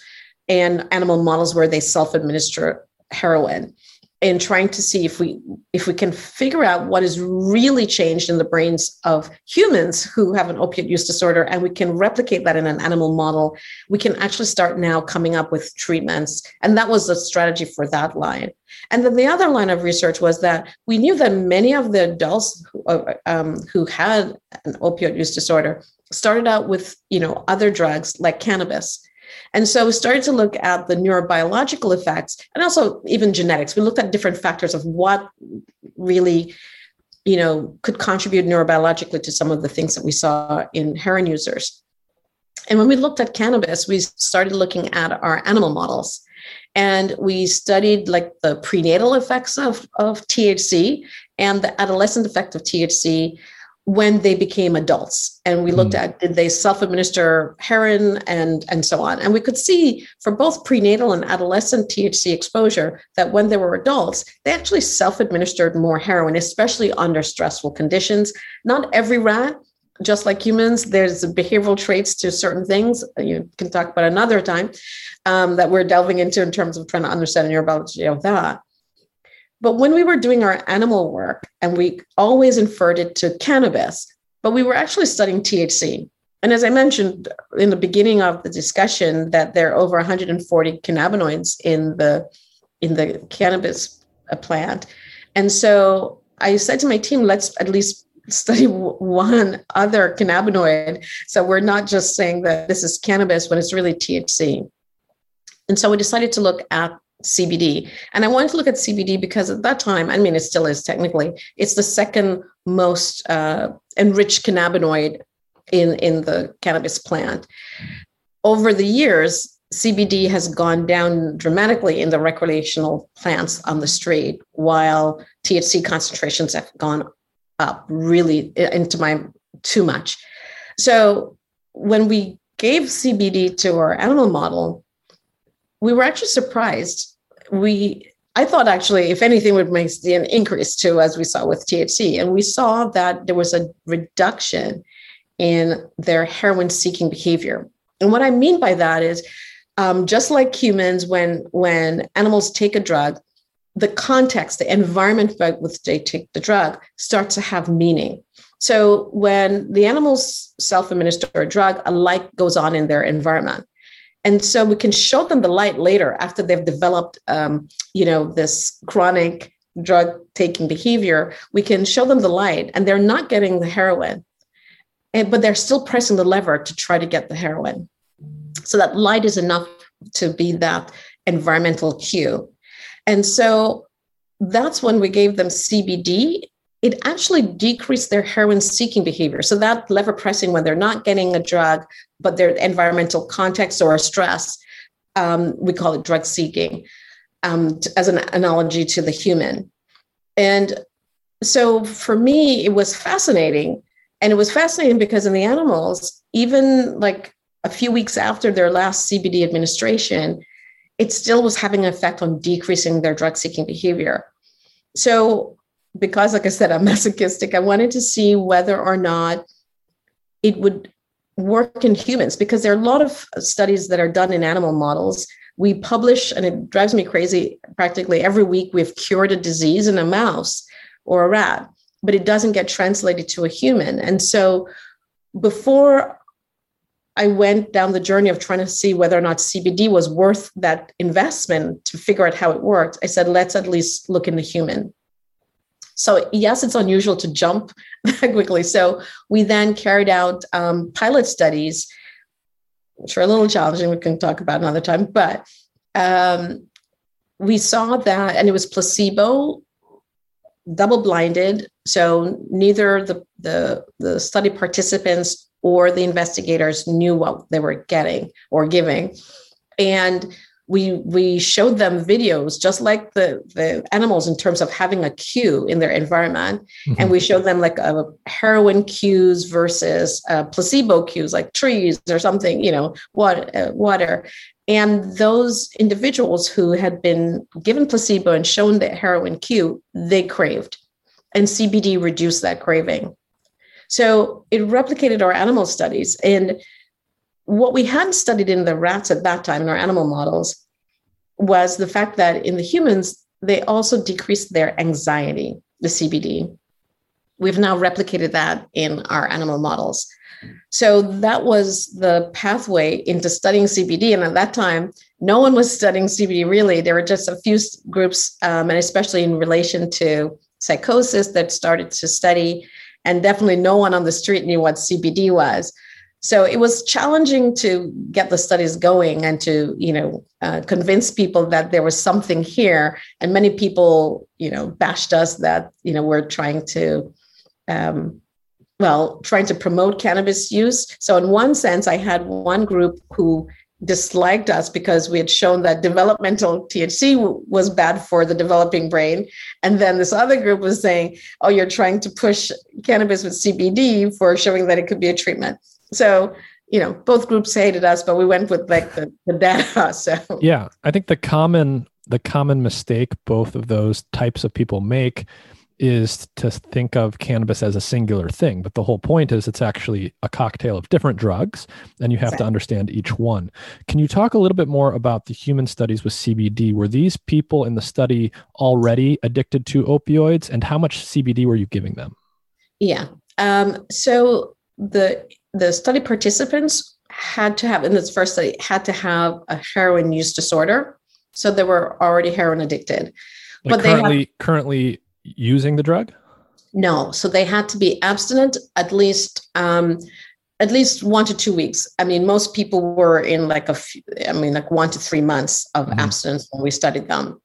and animal models where they self administer heroin. in trying to see if we if we can figure out what is really changed in the brains of humans who have an opiate use disorder and we can replicate that in an animal model we can actually start now coming up with treatments and that was the strategy for that line and then the other line of research was that we knew that many of the adults who, uh, um, who had an opioid use disorder started out with you know other drugs like cannabis and so we started to look at the neurobiological effects and also even genetics. We looked at different factors of what really, you know, could contribute neurobiologically to some of the things that we saw in heroin users. And when we looked at cannabis, we started looking at our animal models. And we studied like the prenatal effects of, of THC and the adolescent effect of THC when they became adults. And we looked mm. at did they self-administer heroin and and so on. And we could see for both prenatal and adolescent thc exposure that when they were adults they actually self-administered more heroin especially under stressful conditions. Not every rat just like humans there's behavioral traits to certain things. You can talk about another time um, that we're delving into in terms of trying to understand neurobiology of that but when we were doing our animal work, and we always inferred it to cannabis, but we were actually studying THC. And as I mentioned in the beginning of the discussion, that there are over 140 cannabinoids in the in the cannabis uh, plant. And so I said to my team, let's at least study one other cannabinoid. So we're not just saying that this is cannabis when it's really THC. And so we decided to look at CBD. And I wanted to look at CBD because at that time, I mean, it still is technically, it's the second most uh, enriched cannabinoid in, in the cannabis plant. Over the years, CBD has gone down dramatically in the recreational plants on the street, while THC concentrations have gone up really into my too much. So when we gave CBD to our animal model, we were actually surprised. We I thought actually, if anything, would make an increase too, as we saw with THC, and we saw that there was a reduction in their heroin seeking behavior. And what I mean by that is, um, just like humans, when when animals take a drug, the context, the environment which they take the drug starts to have meaning. So when the animals self-administer a drug, a light goes on in their environment and so we can show them the light later after they've developed um, you know this chronic drug taking behavior. We can show them the light and they're not getting the heroin and, but they're still pressing the lever to try to get the heroin. So that light is enough to be that environmental cue. And so that's when we gave them cbd it actually decreased their heroin seeking behavior. So that lever pressing when they're not getting a drug, but their environmental context or stress, um, we call it drug seeking, um, as an analogy to the human. And so for me, it was fascinating. And it was fascinating because in the animals, even like a few weeks after their last CBD administration, it still was having an effect on decreasing their drug seeking behavior. So because, like I said, I'm (laughs) masochistic, I wanted to see whether or not it would work in humans because there are a lot of studies that are done in animal models. We publish, and it drives me crazy, practically every week we've cured a disease in a mouse or a rat, but it doesn't get translated to a human. And so before I went down the journey of trying to see whether or not CBD was worth that investment to figure out how it worked, I said, let's at least look in the human. So, yes, it's unusual to jump (laughs) that quickly. So, we then carried out um, pilot studies, which are a little challenging. We can talk about another time, but um, we saw that, and it was placebo, double blinded. So, neither the, the, the study participants or the investigators knew what they were getting or giving. And we we showed them videos just like the the animals in terms of having a cue in their environment. Mm-hmm. and we showed them like a heroin cues versus uh, placebo cues like trees or something you know water, uh, water. And those individuals who had been given placebo and shown the heroin cue they craved. And cbd reduced that craving. So it replicated our animal studies. And what we hadn't studied in the rats at that time in our animal models was the fact that in the humans, they also decreased their anxiety, the CBD. We've now replicated that in our animal models. So that was the pathway into studying CBD. And at that time, no one was studying CBD really. There were just a few groups, um, and especially in relation to psychosis, that started to study. And definitely no one on the street knew what CBD was. So it was challenging to get the studies going and to, you know, uh, convince people that there was something here. And many people, you know, bashed us that, you know, we're trying to um, well, trying to promote cannabis use. So, in one sense, I had one group who disliked us because we had shown that developmental THC w- was bad for the developing brain. And then this other group was saying, oh, you're trying to push cannabis with CBD for showing that it could be a treatment. So, you know, both groups hated us, but we went with like the, the data. (laughs) So, yeah, I think the common the common mistake both of those types of people make is to think of cannabis as a singular thing. But the whole point is it's actually a cocktail of different drugs, and you have to understand each one. Can you talk a little bit more about the human studies with CBD? Were these people in the study already addicted to opioids, and how much CBD were you giving them? Yeah. Um, so the the study participants had to have in this first study had to have a heroin use disorder, so they were already heroin addicted. Like but currently, they have, currently using the drug? No. So they had to be abstinent at least um, at least one to two weeks. I mean, most people were in like a, few, I mean, like one to three months of mm-hmm. abstinence when we studied them,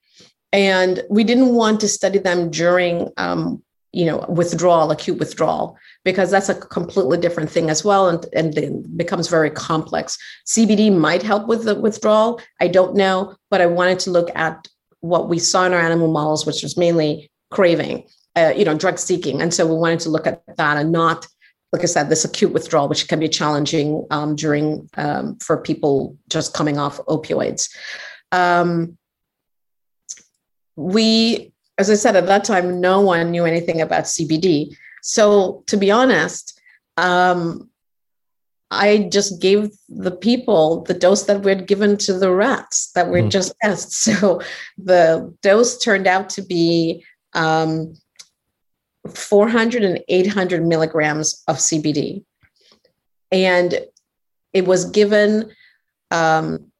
and we didn't want to study them during, um, you know, withdrawal, acute withdrawal, because that's a completely different thing as well, and and it becomes very complex. CBD might help with the withdrawal. I don't know, but I wanted to look at what we saw in our animal models, which was mainly craving, uh, you know, drug seeking. And so we wanted to look at that and not, like I said, this acute withdrawal, which can be challenging um, during um, for people just coming off opioids. Um, we, as I said, at that time, no one knew anything about CBD. So to be honest, um, I just gave the people the dose that we'd given to the rats that were mm. just (laughs) tests. So the dose turned out to be um, 400 and 800 milligrams of CBD. And it was given um,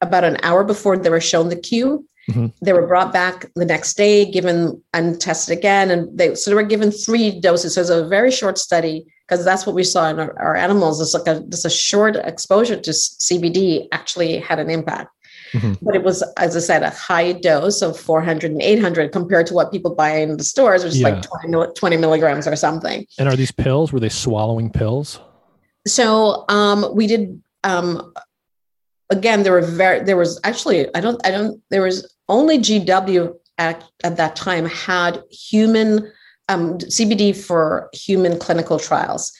about an hour before they were shown the cue. Mm-hmm. They were brought back the next day, given and tested again. And they so they were given three doses. So it was a very short study because that's what we saw in our, our animals. It's like a just a short exposure to CBD actually had an impact. Mm-hmm. But it was, as I said, a high dose of 400 and 800 compared to what people buy in the stores, which is like 20, 20, milligrams or something. And are these pills? Were they swallowing pills? So um, we did. Um, again, there were very. There was actually. I don't. I don't. There was only GW at at that time had human um, CBD for human clinical trials.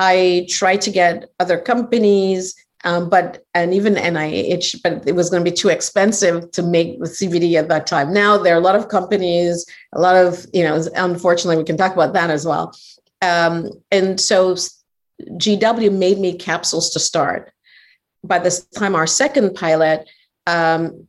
I tried to get other companies um, but and even NIH, but it was going to be too expensive to make the CBD at that time. Now there are a lot of companies, a lot of you know. Unfortunately, we can talk about that as well. Um, and so GW made me capsules to start. By this time, our second pilot, um,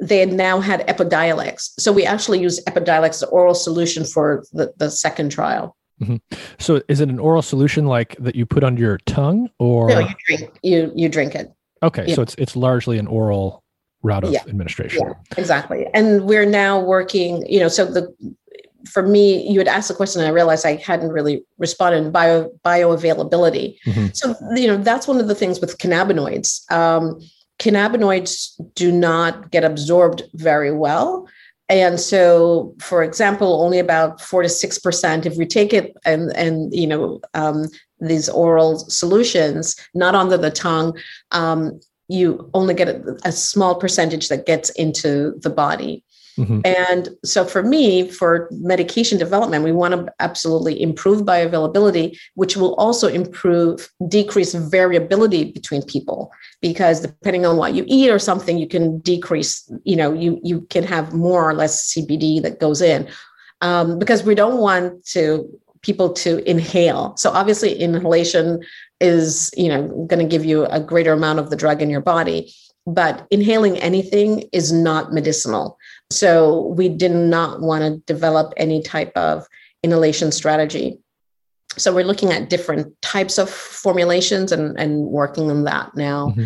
they had now had Epidiolex. So we actually used Epidiolex, the oral solution, for the, the second trial. Mm-hmm. So is it an oral solution like that you put under your tongue or no, you drink you you drink it. Okay, yeah. so it's it's largely an oral route of yeah. administration. Yeah, exactly. And we're now working, you know, so the for me, you had asked the question, and I realized I hadn't really responded. Bio bioavailability. Mm-hmm. So you know that's one of the things with cannabinoids. Um, cannabinoids do not get absorbed very well. And so, for example, only about four to six percent, if we take it and and you know um, these oral solutions, not under the tongue, um, you only get a, a, small percentage that gets into the body. Mm-hmm. And so, for me, for medication development, we want to absolutely improve bioavailability, which will also improve decrease variability between people. Because depending on what you eat or something you can decrease you know you you can have more or less cbd that goes in. Um, because we don't want to people to inhale. So obviously inhalation is you know going to give you a greater amount of the drug in your body but inhaling anything is not medicinal So we did not want to develop any type of inhalation strategy. So we're looking at different types of formulations and, and working on that now. Mm-hmm.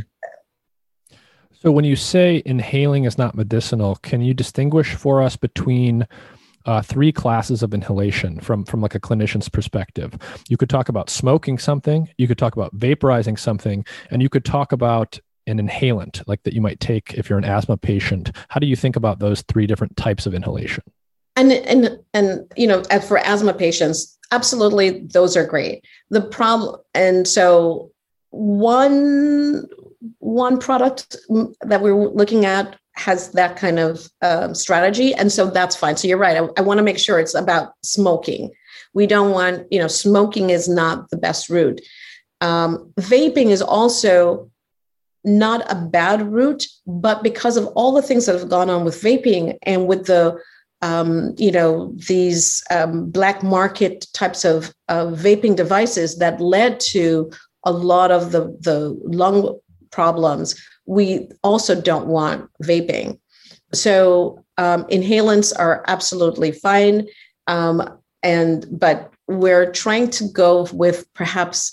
So when you say inhaling is not medicinal, can you distinguish for us between uh, three classes of inhalation from from like a clinician's perspective. You could talk about smoking something, you could talk about vaporizing something, and you could talk about an inhalant like that you might take if you're an asthma patient. How do you think about those three different types of inhalation? And and and you know, for asthma patients, absolutely those are great. The problem and so one one product that we're looking at has that kind of um, strategy and so that's fine so you're right i, I want to make sure it's about smoking we don't want you know smoking is not the best route um, vaping is also not a bad route but because of all the things that have gone on with vaping and with the um, you know these um, black market types of, of vaping devices that led to a lot of the the lung problems we also don't want vaping. So um, inhalants are absolutely fine, um, and but we're trying to go with perhaps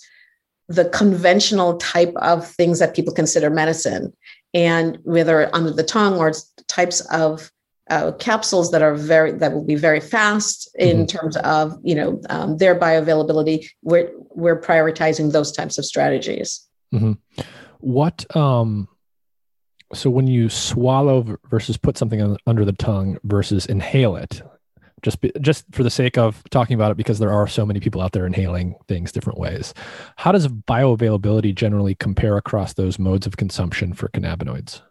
the conventional type of things that people consider medicine, and whether under the tongue or types of uh, capsules that are very that will be very fast in mm-hmm. terms of you know um, their bioavailability. We're we're prioritizing those types of strategies. Mm-hmm. What um so when you swallow versus put something under the tongue versus inhale it just be, just for the sake of talking about it because there are so many people out there inhaling things different ways how does bioavailability generally compare across those modes of consumption for cannabinoids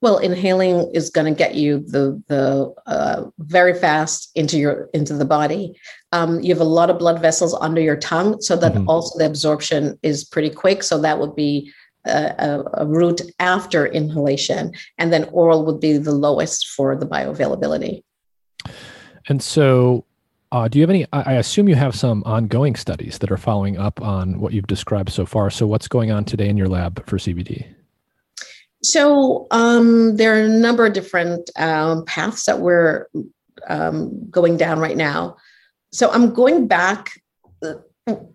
well inhaling is going to get you the the uh, very fast into your into the body um, you have a lot of blood vessels under your tongue so that mm-hmm. also the absorption is pretty quick so that would be a, a, route after inhalation, and then oral would be the lowest for the bioavailability. And so, uh, do you have any? I assume you have some ongoing studies that are following up on what you've described so far. So, what's going on today in your lab for CBD? So, um, there are a number of different um, paths that we're um, going down right now. So, I'm going back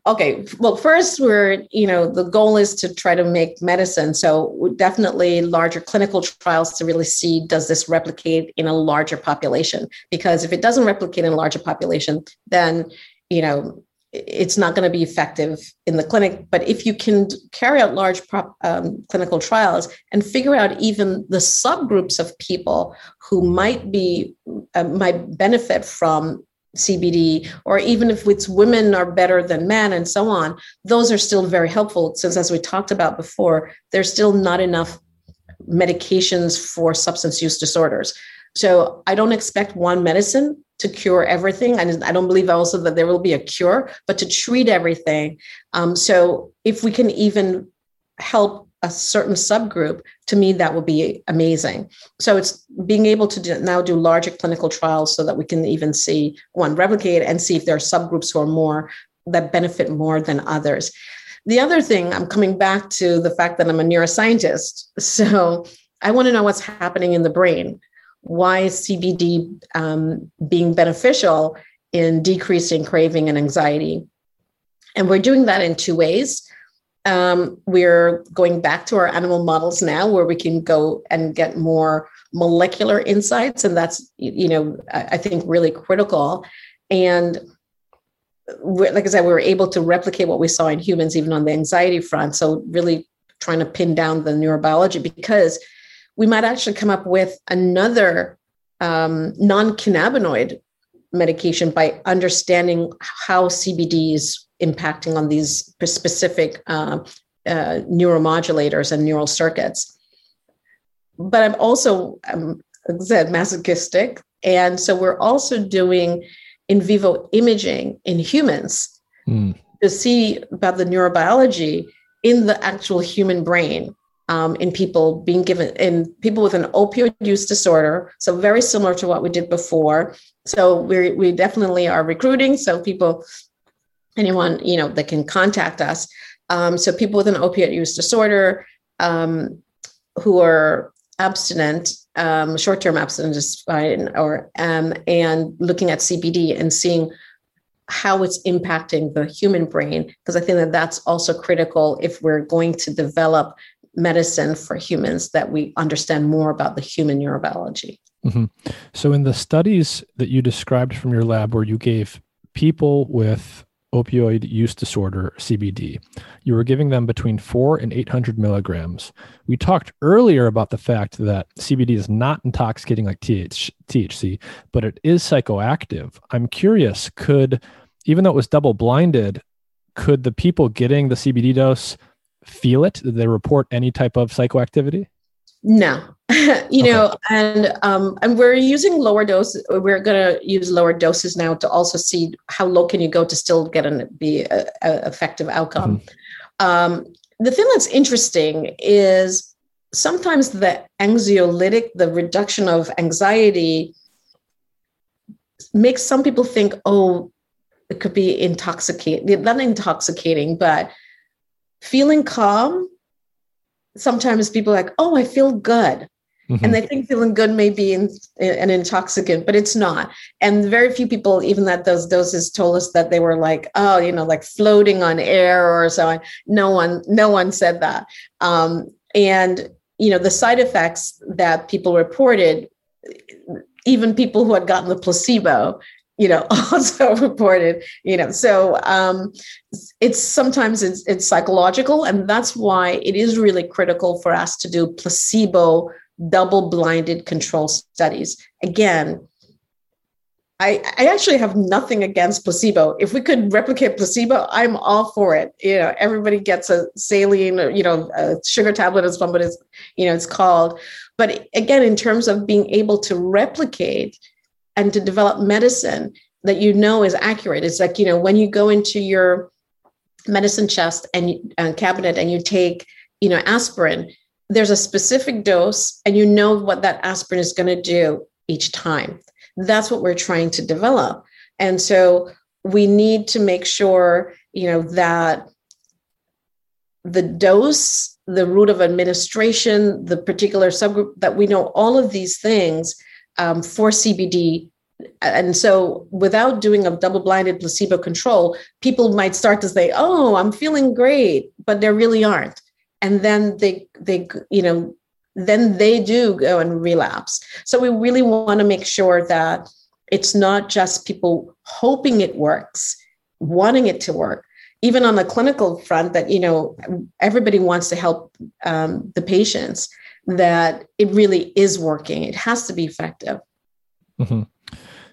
okay well first we're you know the goal is to try to make medicine. So definitely larger clinical trials to really see does this replicate in a larger population? Because if it doesn't replicate in a larger population then you know it's not going to be effective in the clinic. But if you can carry out large um, clinical trials and figure out even the subgroups of people who might be uh, might benefit from CBD, or even if it's women are better than men and so on, those are still very helpful. Since, as we talked about before, there's still not enough medications for substance use disorders. So I don't expect one medicine to cure everything. And I don't believe also that there will be a cure, but to treat everything. Um, so if we can even help a certain subgroup, to me, that would be amazing. So it's being able to do, now do larger clinical trials so that we can even see one replicate and see if there are subgroups who are more that benefit more than others. The other thing, I'm coming back to the fact that I'm a neuroscientist. (laughs) So I want to know what's happening in the brain. Why is CBD um, being beneficial in decreasing craving and anxiety? And we're doing that in two ways. Um, we're going back to our animal models now where we can go and get more molecular insights. And that's, you know, I think really critical. And like I said, we were able to replicate what we saw in humans, even on the anxiety front. So, really trying to pin down the neurobiology because we might actually come up with another um, non cannabinoid medication by understanding how CBD is impacting on these specific uh, uh, neuromodulators and neural circuits. But I'm also, um, like I said, masochistic. And so we're also doing in vivo imaging in humans mm. to see about the neurobiology in the actual human brain um, in people being given in people with an opioid use disorder. So very similar to what we did before. So we we definitely are recruiting. So people anyone you know that can contact us. Um, so people with an opiate use disorder um, who are abstinent, um, short-term abstinent is fine, or um, and looking at CBD and seeing how it's impacting the human brain, because I think that that's also critical if we're going to develop medicine for humans, that we understand more about the human neurobiology. Mm-hmm. So, in the studies that you described from your lab, where you gave people with opioid use disorder, CBD. You were giving them between four and 800 milligrams. We talked earlier about the fact that CBD is not intoxicating like THC, but it is psychoactive. I'm curious, could, even though it was double blinded, could the people getting the CBD dose feel it? Did they report any type of psychoactivity? No, (laughs) you okay. know, and um, and we're using lower doses. We're going to use lower doses now to also see how low can you go to still get an be a, a effective outcome. Mm-hmm. Um, the thing that's interesting is sometimes the anxiolytic, the reduction of anxiety, makes some people think, oh, it could be intoxicating, not intoxicating, but feeling calm sometimes people are like, oh, I feel good. Mm-hmm. And they think feeling good may be in, an intoxicant, but it's not. And very few people, even at those doses, told us that they were like, oh, you know, like floating on air or so on. No one, no one said that. Um, and you know, the side effects that people reported, even people who had gotten the placebo, you know (laughs) also reported you know so um it's sometimes it's it's psychological and that's why it is really critical for us to do placebo double blinded control studies again I, I actually have nothing against placebo. If we could replicate placebo, I'm all for it. You know, everybody gets a saline, or, you know, a sugar tablet is what it's, you know, it's called. But again, in terms of being able to replicate and to develop medicine that you know is accurate. It's like, you know, when you go into your medicine chest and uh, cabinet and you take, you know, aspirin, there's a specific dose and you know what that aspirin is going to do each time. That's what we're trying to develop. And so we need to make sure, you know, that the dose, the route of administration, the particular subgroup, that we know all of these things um, for CBD. And so, without doing a double blinded placebo control, people might start to say, Oh, I'm feeling great, but they really aren't. And then they, they, you know, then they do go and relapse. So, we really want to make sure that it's not just people hoping it works, wanting it to work, even on the clinical front that you know everybody wants to help um, the patients that it really is working. It has to be effective. Mm-hmm.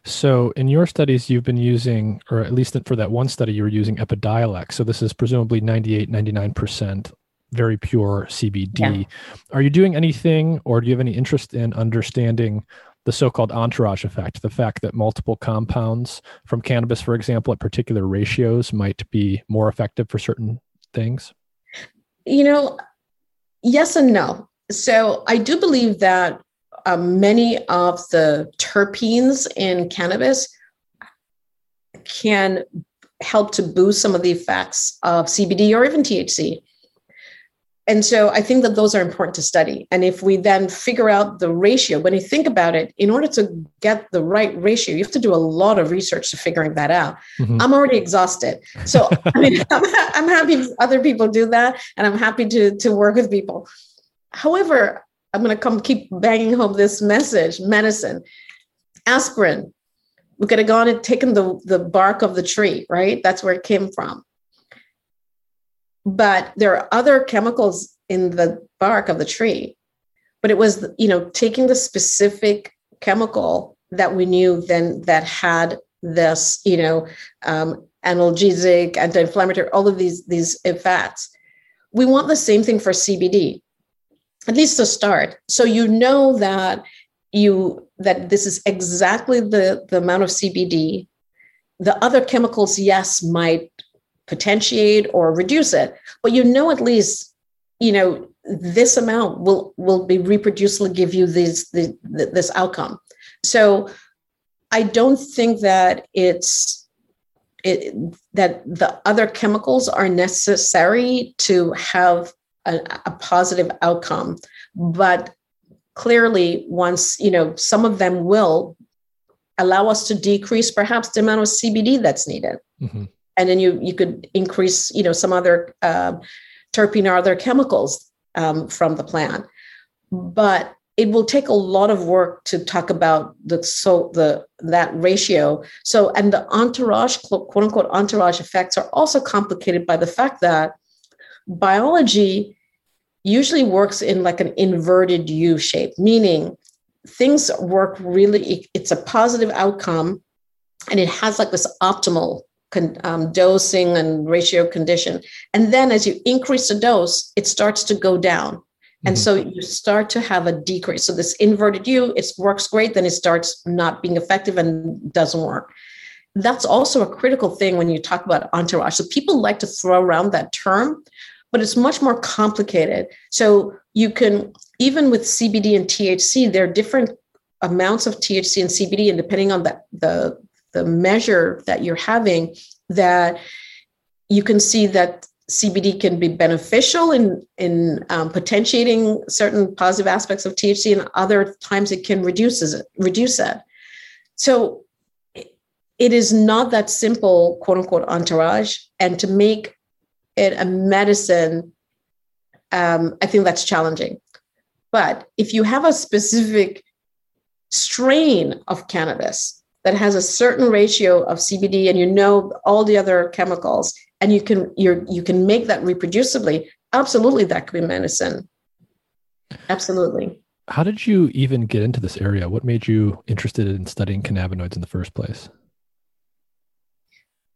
So, in your studies, you've been using, or at least for that one study, you were using Epidiolex. So, this is presumably 98, 99% very pure CBD. Yeah. Are you doing anything, or do you have any interest in understanding the so called entourage effect? The fact that multiple compounds from cannabis, for example, at particular ratios might be more effective for certain things? You know, yes and no. So I do believe that um, many of the terpenes in cannabis can help to boost some of the effects of CBD or even THC. And so I think that those are important to study. And if we then figure out the ratio, when you think about it, in order to get the right ratio, you have to do a lot of research to figuring that out. Mm-hmm. I'm already exhausted. So I mean, I'm, I'm happy other people do that. And I'm happy to, to work with people. However, I'm going to come keep banging home this message medicine, aspirin. We could have gone and taken the, the bark of the tree, right? That's where it came from. But there are other chemicals in the bark of the tree. But it was, you know, taking the specific chemical that we knew then that had this, you know, um, analgesic, anti-inflammatory, all of these these effects. We want the same thing for CBD at least to start. So you know that you that this is exactly the the amount of cbd the other chemicals yes might potentiate or reduce it but you know at least you know this amount will will be reproducibly give you this the, this outcome. So i don't think that it's it, that the other chemicals are necessary to have a, a positive outcome. But clearly once you know some of them will allow us to decrease perhaps the amount of cbd that's needed mm-hmm. and then you you could increase you know some other uh, terpene or other chemicals um, from the plant but it will take a lot of work to talk about the so the that ratio so and the entourage quote unquote entourage effects are also complicated by the fact that biology usually works in like an inverted U shape, meaning things work really, it's a positive outcome and it has like this optimal con, um, dosing and ratio condition. And then as you increase the dose, it starts to go down. And mm-hmm. so you start to have a decrease. So this inverted U, it works great, then it starts not being effective and doesn't work. That's also a critical thing when you talk about entourage. So people like to throw around that term, but it's much more complicated. So you can, even with CBD and THC, there are different amounts of THC and CBD, and depending on the, the, the measure that you're having, that you can see that CBD can be beneficial in in um, potentiating certain positive aspects of THC, and other times it can reduce it. Reduce it. So it is not that simple, quote unquote, entourage. And to make it a medicine, um, I think that's challenging. But if you have a specific strain of cannabis that has a certain ratio of CBD and you know all the other chemicals and you can you you can make that reproducibly, absolutely that could be medicine. Absolutely. How did you even get into this area? What made you interested in studying cannabinoids in the first place?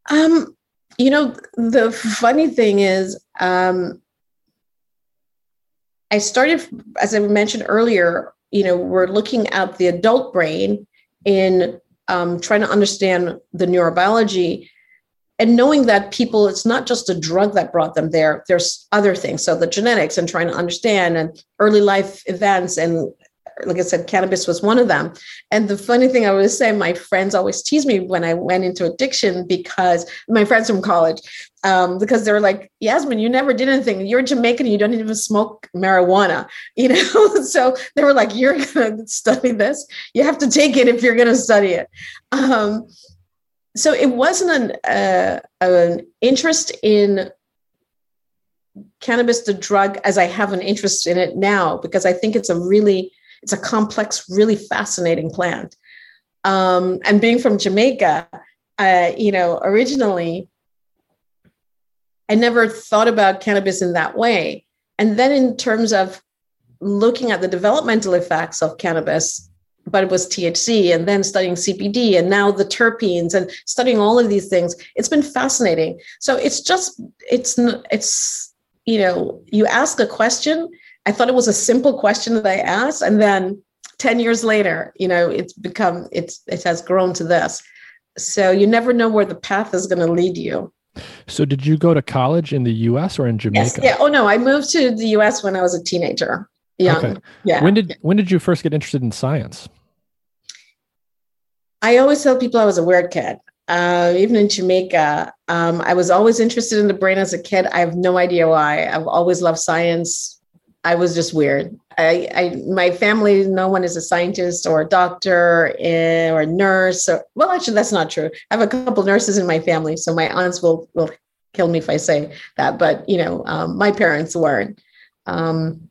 Um, you know, the funny thing is, um, I started, as I mentioned earlier, you know, we're looking at the adult brain in um, trying to understand the neurobiology and knowing that people, it's not just a drug that brought them there, there's other things. So the genetics and trying to understand and early life events and like I said, cannabis was one of them. And the funny thing I was saying, my friends always tease me when I went into addiction because my friends from college, um, because they were like, Yasmin, you never did anything. You're Jamaican, you don't even smoke marijuana, (laughs) you know? (laughs) so they were like, you're going to study this. You have to take it if you're going to study it. Um, so it wasn't an, uh, an interest in cannabis the drug as i have an interest in it now because i think it's a really it's a complex, really fascinating plant. Um, and being from Jamaica, uh, you know, originally, I never thought about cannabis in that way. And then, in terms of looking at the developmental effects of cannabis, but it was THC, and then studying CBD, and now the terpenes, and studying all of these things, it's been fascinating. So it's just, it's, it's, you know, you ask a question I thought it was a simple question that I asked, and then 10 years later, you know, it's become it's it has grown to this. So you never know where the path is going to lead you. So did you go to college in the US or in Jamaica? Yes, yeah. Oh no, I moved to the US when I was a teenager. Young. Okay. Yeah. When did when did you first get interested in science? I always tell people I was a weird kid. Uh, even in Jamaica, um, I was always interested in the brain as a kid. I have no idea why. I've always loved science I was just weird. I, I, my family, no one is a scientist or a doctor eh, or a nurse. Or, well, actually, that's not true. I have a couple nurses in my family, so my aunts will will kill me if I say that. But you know, um, my parents weren't. Um,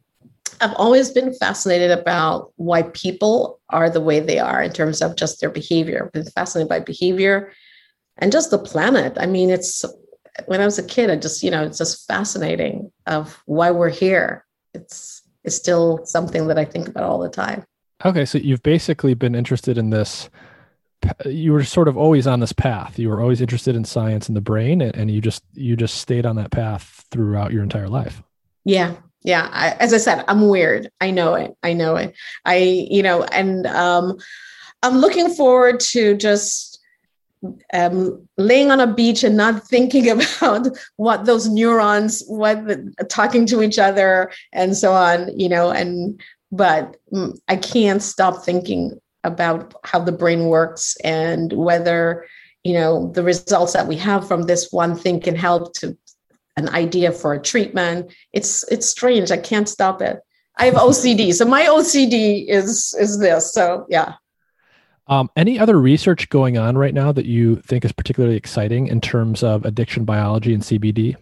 I've always been fascinated about why people are the way they are in terms of just their behavior. I've been fascinated by behavior and just the planet. I mean, it's when I was a kid, I just, you know, it's just fascinating of why we're here it's it's still something that I think about all the time. Okay, so you've basically been interested in this. You were sort of always on this path. You were always interested in science and the brain, and you just you just stayed on that path throughout your entire life. Yeah, yeah. I, as I said, I'm weird. I know it. I know it. I you know, and um, I'm looking forward to just um, laying on a beach and not thinking (laughs) about what those neurons, what the, talking to each other, and so on, you know. And but mm, I can't stop thinking about how the brain works and whether you know the results that we have from this one thing can help to an idea for a treatment. It's it's strange. I can't stop it. I have OCD. So my OCD is is this. So yeah. Um, any other research going on right now that you think is particularly exciting in terms of addiction biology and CBD?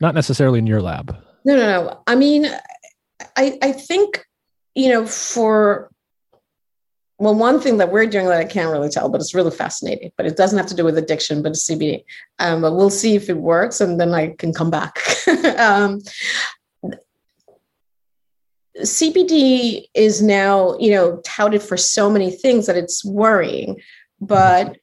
Not necessarily in your lab. No, no, no. I mean, I I think you know for well, one thing that we're doing that I can't really tell, but it's really fascinating. But it doesn't have to do with addiction, but it's CBD. Um, but we'll see if it works, and then I can come back. (laughs) um, CBD is now, you know, touted for so many things that it's worrying. But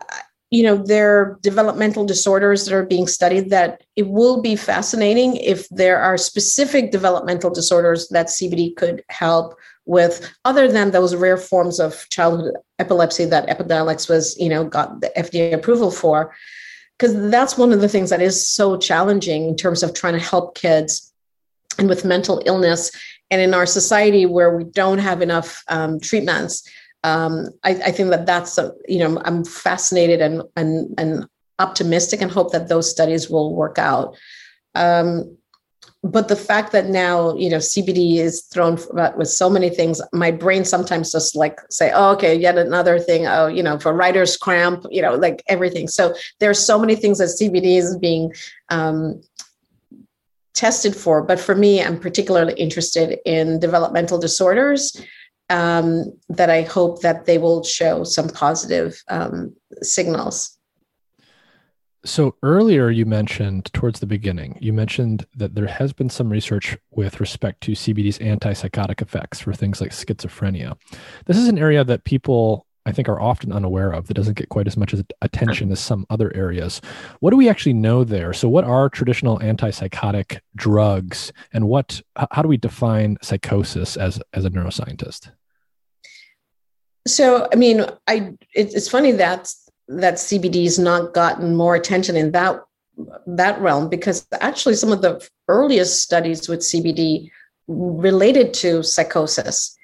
uh, you know, there are developmental disorders that are being studied that it will be fascinating if there are specific developmental disorders that CBD could help with other than those rare forms of childhood epilepsy that epidiolex was you know got the fda approval for because that's one of the things that is so challenging in terms of trying to help kids and with mental illness and in our society where we don't have enough um, treatments um, I, I, think that that's a, you know i'm fascinated and and and optimistic and hope that those studies will work out. Um, but the fact that now you know cbd is thrown with so many things my brain sometimes just like say oh okay yet another thing oh you know for writer's cramp you know like everything. So there's so many things that cbd is being um, tested for but for me i'm particularly interested in developmental disorders um, that i hope that they will show some positive um, signals so earlier you mentioned towards the beginning, you mentioned that there has been some research with respect to CBD's antipsychotic effects for things like schizophrenia. This is an area that people I think are often unaware of that doesn't get quite as much attention as some other areas. What do we actually know there? So what are traditional antipsychotic drugs and what how do we define psychosis as as a neuroscientist? So I mean, I it's funny that that CBD has not gotten more attention in that that realm because actually some of the earliest studies with CBD related to psychosis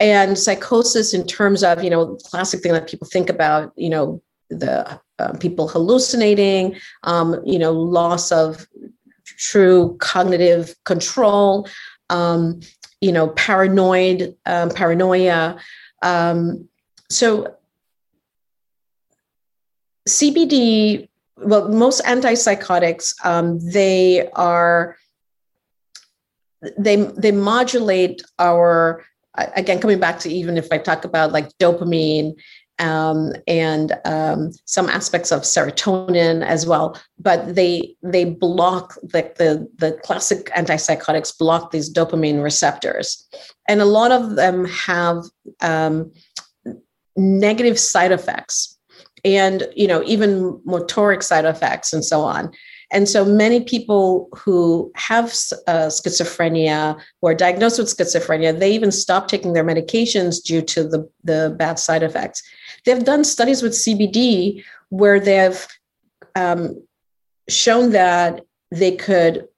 and psychosis in terms of you know classic thing that people think about you know the uh, people hallucinating um, you know loss of true cognitive control um, you know paranoid um, paranoia. Um, so CBD, well, most antipsychotics, um, they are they they modulate our again coming back to even if I talk about like dopamine um, and um, some aspects of serotonin as well, but they they block the, the the classic antipsychotics block these dopamine receptors, and a lot of them have um, negative side effects and you know even motoric side effects and so on and so many people who have uh, schizophrenia or diagnosed with schizophrenia they even stop taking their medications due to the, the bad side effects. They've done studies with cbd where they've um, shown that they could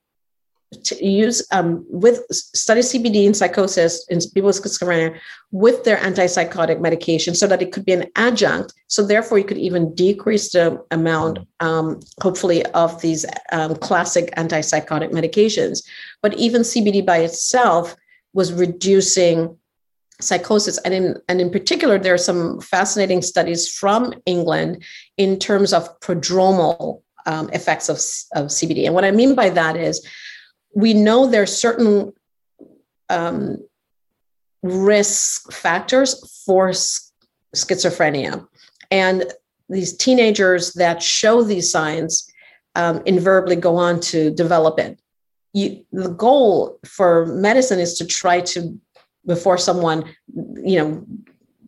use um, with study CBD in psychosis in people with schizophrenia with their antipsychotic medication so that it could be an adjunct. So therefore, you could even decrease the amount, um, hopefully, of these um, classic antipsychotic medications. But even CBD by itself was reducing psychosis and in and in particular there are some fascinating studies from england in terms of prodromal um, effects of, of cbd and what i mean by that is we know there are certain um, risk factors for schizophrenia. And these teenagers that show these signs um, invariably go on to develop it. You, the goal for medicine is to try to, before someone, you know,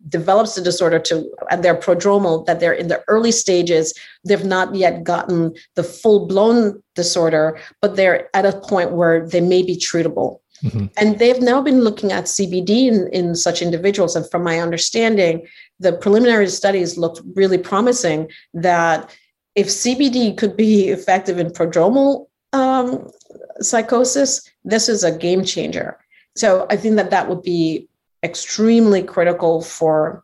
develops the disorder to and they're prodromal that they're in the early stages they've not yet gotten the full blown disorder but they're at a point where they may be treatable. Mm-hmm. and they've now been looking at cbd in, in such individuals. And from my understanding the preliminary studies looked really promising that if cbd could be effective in prodromal um, psychosis this is a game changer. So i think that that would be extremely critical for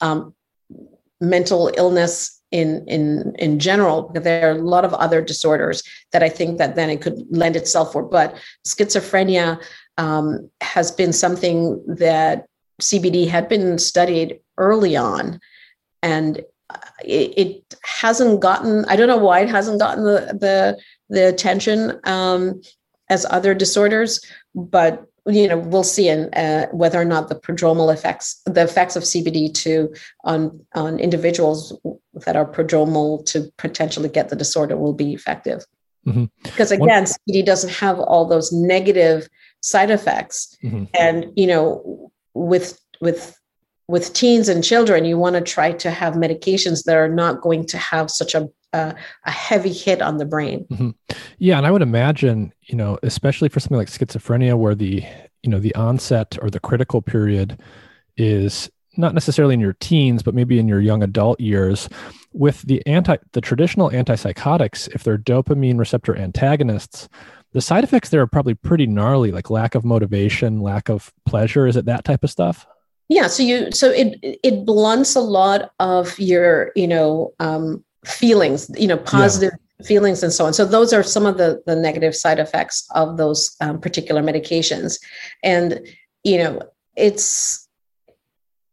um, mental illness in in in general there are a lot of other disorders that i think that then it could lend itself for. But schizophrenia um, has been something that cbd had been studied early on. And it, it hasn't gotten i don't know why it hasn't gotten the the, the attention um, as other disorders but you know we'll see in uh, whether or not the prodromal effects the effects of cbd to on on individuals that are prodromal to potentially get the disorder will be effective mm-hmm. because again what? cbd doesn't have all those negative side effects mm-hmm. and you know with with with teens and children you want to try to have medications that are not going to have such a a, a heavy hit on the brain. Mm-hmm. Yeah, and I would imagine, you know, especially for something like schizophrenia, where the you know the onset or the critical period is not necessarily in your teens, but maybe in your young adult years. With the anti the traditional antipsychotics, if they're dopamine receptor antagonists, the side effects there are probably pretty gnarly, like lack of motivation, lack of pleasure. Is it that type of stuff? Yeah. So you so it it blunts a lot of your you know um, feelings, you know, positive yeah. feelings and so on. So those are some of the the negative side effects of those um, particular medications, and you know, it's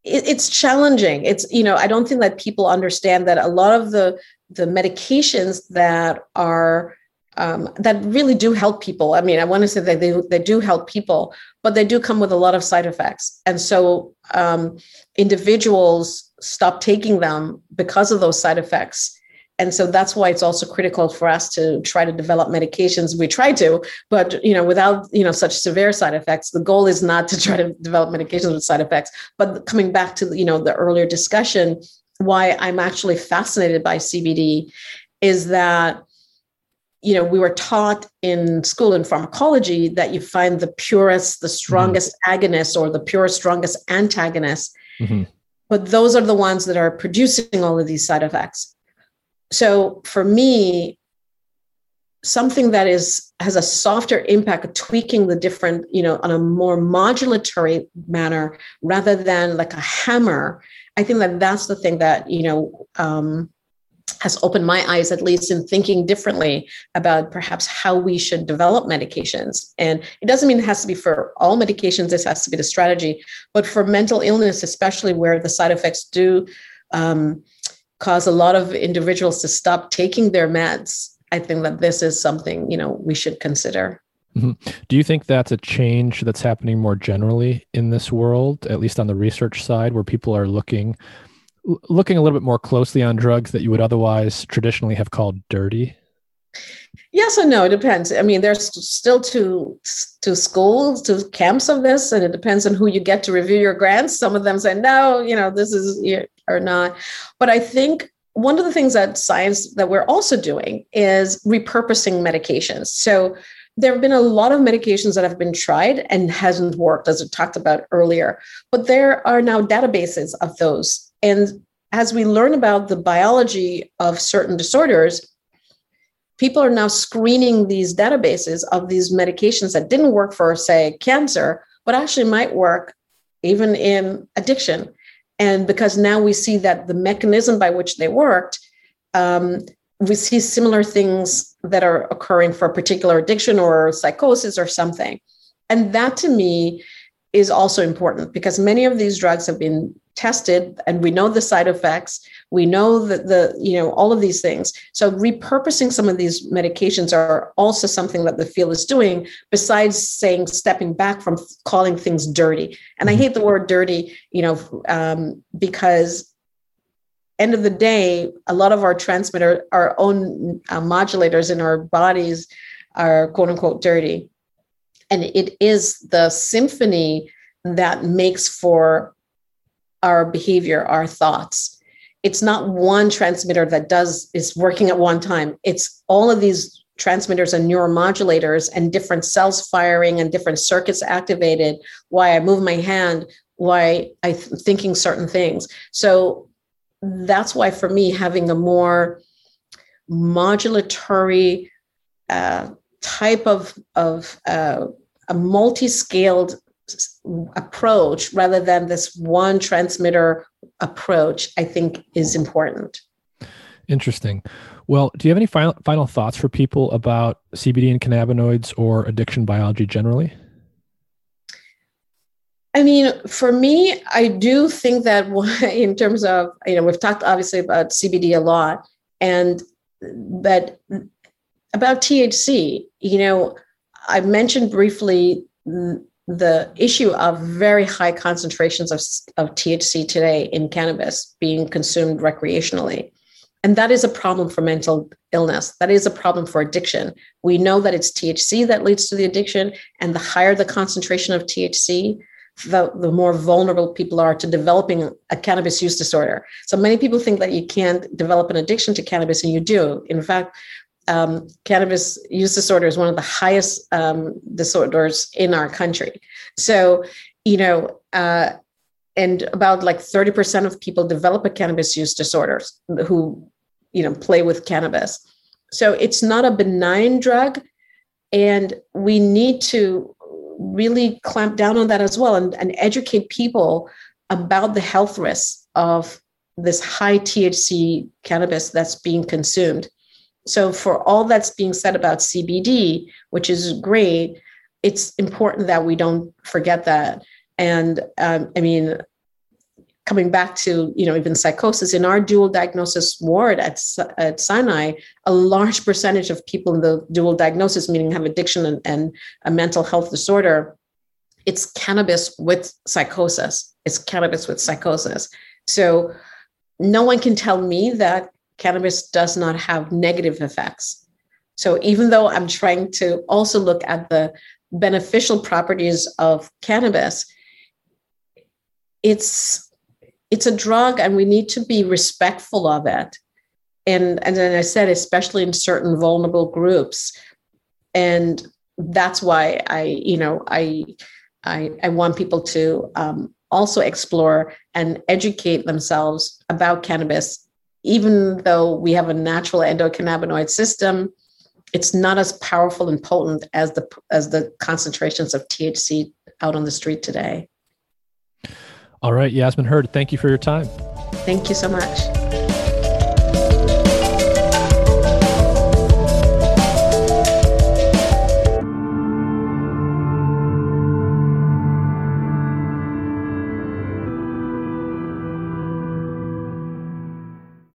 it, it's challenging. It's you know, I don't think that people understand that a lot of the the medications that are um, that really do help people. I mean, I want to say that they, they do help people, but they do come with a lot of side effects. And so um, individuals stop taking them because of those side effects and so that's why it's also critical for us to try to develop medications we try to but you know without you know such severe side effects the goal is not to try to develop medications with side effects but coming back to you know the earlier discussion why i'm actually fascinated by cbd is that you know we were taught in school in pharmacology that you find the purest the strongest mm-hmm. agonist or the purest strongest antagonist mm-hmm. but those are the ones that are producing all of these side effects so for me something that is has a softer impact tweaking the different you know on a more modulatory manner rather than like a hammer i think that that's the thing that you know um, has opened my eyes at least in thinking differently about perhaps how we should develop medications. And it doesn't mean it has to be for all medications this has to be the strategy but for mental illness especially where the side effects do um, cause a lot of individuals to stop taking their meds, I think that this is something, you know, we should consider. Mm-hmm. Do you think that's a change that's happening more generally in this world, at least on the research side, where people are looking looking a little bit more closely on drugs that you would otherwise traditionally have called dirty? Yes and no. It depends. I mean, there's still two two schools, two camps of this, and it depends on who you get to review your grants. Some of them say no, you know, this is or not. But I think one of the things that science that we're also doing is repurposing medications. So there have been a lot of medications that have been tried and hasn't worked, as we talked about earlier. But there are now databases of those. And as we learn about the biology of certain disorders, people are now screening these databases of these medications that didn't work for, say, cancer, but actually might work even in addiction. And because now we see that the mechanism by which they worked, um, we see similar things that are occurring for a particular addiction or psychosis or something. And that to me is also important because many of these drugs have been tested and we know the side effects we know that the you know all of these things. So repurposing some of these medications are also something that the field is doing besides saying stepping back from calling things dirty. And i mm-hmm. hate the word dirty you know um, because end of the day a lot of our transmitter our own uh, modulators in our bodies are quote unquote dirty. And it is the symphony that makes for our behavior our thoughts it's not one transmitter that does is working at one time. It's all of these transmitters and neuromodulators and different cells firing and different circuits activated why i move my hand why i'm thinking certain things. So that's why for me having a more modulatory uh, type of of uh, a multi-scaled approach rather than this one transmitter approach i think is important Interesting. Well, do you have any final final thoughts for people about CBD and cannabinoids or addiction biology generally? I mean, for me, I do think that (laughs) in terms of, you know, we've talked obviously about CBD a lot, and but about THC, you know, I mentioned briefly the issue of very high concentrations of, of THC today in cannabis being consumed recreationally. And that is a problem for mental illness. That is a problem for addiction. We know that it's THC that leads to the addiction, and the higher the concentration of THC, the, the more vulnerable people are to developing a cannabis use disorder. So many people think that you can't develop an addiction to cannabis, and you do. In fact, um, cannabis use disorder is one of the highest um, disorders in our country. So, you know, uh, and about like 30% of people develop a cannabis use disorders who, you know, play with cannabis. So it's not a benign drug. And we need to really clamp down on that as well and, and educate people about the health risks of this high THC cannabis that's being consumed. So, for all that's being said about CBD, which is great, it's important that we don't forget that. And um, I mean, coming back to you know even psychosis in our dual diagnosis ward at, at sinai a large percentage of people in the dual diagnosis meaning have addiction and, and a mental health disorder it's cannabis with psychosis it's cannabis with psychosis so no one can tell me that cannabis does not have negative effects. So even though I'm trying to also look at the beneficial properties of cannabis, it's it's a drug and we need to be respectful of it. And and then I said, especially in certain vulnerable groups. And that's why I, you know, I I, I want people to um, also explore and educate themselves about cannabis even though we have a natural endocannabinoid system, it's not as powerful and potent as the as the concentrations of THC out on the street today. All right, Yasmin Hurd, thank you for your time. Thank you so much.